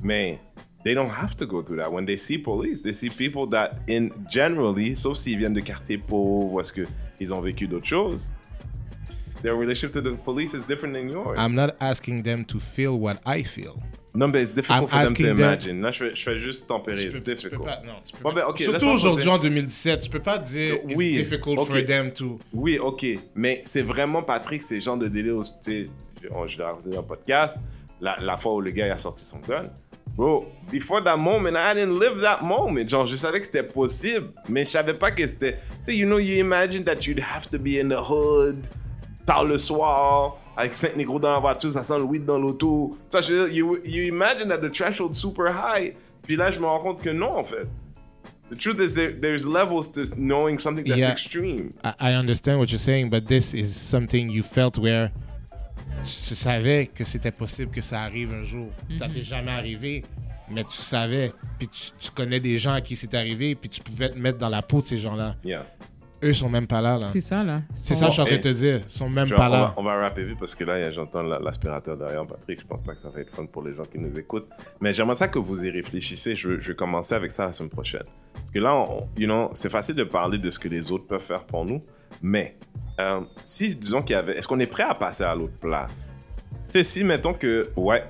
Mais they don't have to go through that. When they see police, they see people that, in generally, sauf s'ils viennent de quartiers pauvres ou est-ce qu'ils ont vécu d'autres choses, their relationship to the police is different than yours. I'm not asking them to feel what I feel. non, mais it's difficult I'm for them to them- imagine. Là, je je fais juste tempérer. Tu peux difficult. pas- non, tu peux Bon, pas. ben, ok, Surtout aujourd'hui en 2017, tu peux pas dire Oui, it's difficult ok. for them to. Oui, ok. Mais c'est vraiment, Patrick, ces gens de délire, tu sais, je, l'ai raconté dans le podcast, la, la fois où le gars a sorti son gun. Bro, before that moment, I didn't live that moment. Genre, je savais que c'était possible, mais je savais pas que c'était. Tu sais, you know, you imagine that you'd have to be in the hood, tard le soir, avec cinq négros dans la voiture, ça sent le weed dans l'auto. Tu sais, je veux dire, you, you imagine that the threshold's super high. Puis là, je me rends compte que non, en fait. The truth is, there, there's levels to knowing something that's Yeah. extreme. I, I understand what you're saying, but this is something you felt where tu savais que c'était possible que ça arrive un jour. Ça t'est jamais arrivé, mais tu savais. Puis tu, tu connais des gens à qui c'est arrivé, puis tu pouvais te mettre dans la peau de ces gens-là. Yeah. Eux sont même pas là. là. C'est ça, là. C'est ça je suis en train de te dire. Ils sont même pas on, va, là. on va rapper vite parce que là, j'entends la- l'aspirateur derrière Patrick. Je pense pas que ça va être fun pour les gens qui nous écoutent. Mais j'aimerais ça que vous y réfléchissez. Je, vais commencer avec ça la semaine prochaine. Parce que là, on- you know, c'est facile de parler de ce que les autres peuvent faire pour nous. Mais euh, si, disons qu'il y avait. Est-ce qu'on est prêt à passer à l'autre place? Tu sais, si, mettons que, ouais,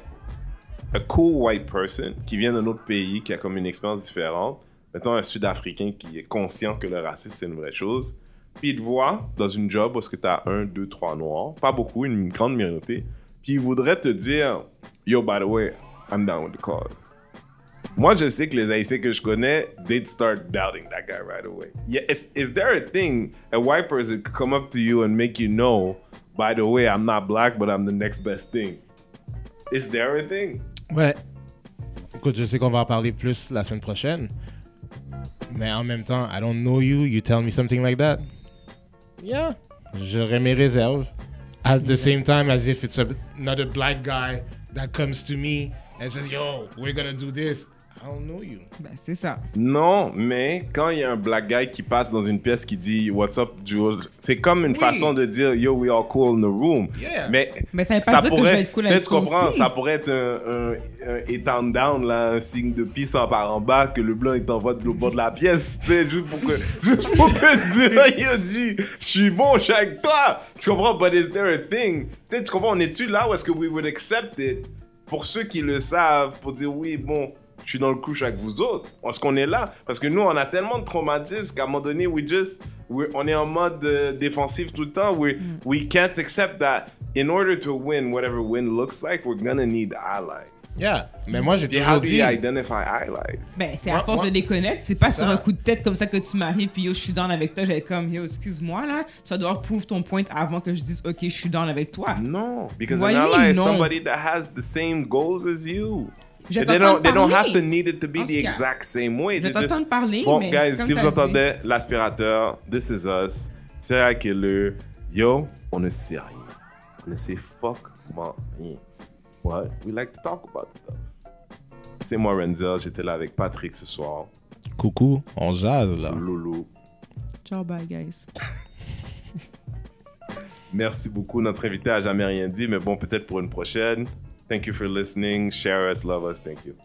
a cool white person qui vient d'un autre pays, qui a comme une expérience différente, mettons un Sud-Africain qui est conscient que le racisme, c'est une vraie chose, puis il te voit dans une job où tu as un, deux, trois noirs, pas beaucoup, une grande minorité, puis il voudrait te dire Yo, by the way, I'm down with the cause. Moi, je sais que les Haïtiens que je connais, they'd start doubting that guy right away. Yeah, is, is there a thing a white person could come up to you and make you know, by the way, I'm not black, but I'm the next best thing? Is there a thing? Ouais. Écoute, je sais qu'on va en parler plus la semaine prochaine. Mais en même temps, I don't know you, you tell me something like that. Yeah. J'aurais mes réserves. At the same time, as if it's a, another black guy that comes to me and says, yo, we're gonna do this. I don't know you. Ben, c'est ça. Non, mais quand il y a un black guy qui passe dans une pièce qui dit What's up, Jules, c'est comme une Oui. façon de dire Yo, we all cool in the room. Yeah. Mais, Mais ça veut pas dire que je vais être cool tu avec comprends, aussi. ça pourrait être un, un, un hit and down, là, un signe de peace en par en bas que le blanc il t'envoie du bord de la pièce, juste pour, que, juste pour te dire Yo, G, je suis bon, je suis avec toi. Tu comprends, but is there a thing? Tu comprends, on est-tu là où est-ce que we would accept it? Pour ceux qui le savent, pour dire oui, bon, je suis dans le couche avec vous autres. Est-ce qu'on est là? Parce que nous, on a tellement de traumatismes qu'à un moment donné, we just, we're- on est en mode euh, défensif tout le temps. We, we can't accept that. In order to win, whatever win looks like, we're gonna need allies. Yeah. Mais moi, j'ai toujours do dit. you identify allies? Ben, c'est à force moi- de déconnecter. C'est pas sur ça. un coup de tête comme ça que tu m'arrives, puis yo, je suis down avec toi. J'ai comme, yo, excuse-moi, là. Tu vas devoir prouve ton point avant que je dise, ok, je suis down avec toi. No, because What an ally mean, is non? somebody that has the same goals as you. Je they don't, they don't have parler. to need it to be the exact same way. je parler, Bon, mais guys, comme si vous entendez l'aspirateur, this is us, serial killer, yo, on ne sait rien. On ne sait fuck rien. But we like to talk about stuff. C'est moi Renzel, j'étais là avec Patrick ce soir, Coucou, on jase là. Loulou. Ciao, bye, guys. Merci beaucoup. Notre invité a jamais rien dit, mais bon, peut-être pour une prochaine. Thank you for listening. Share us, love us. Thank you.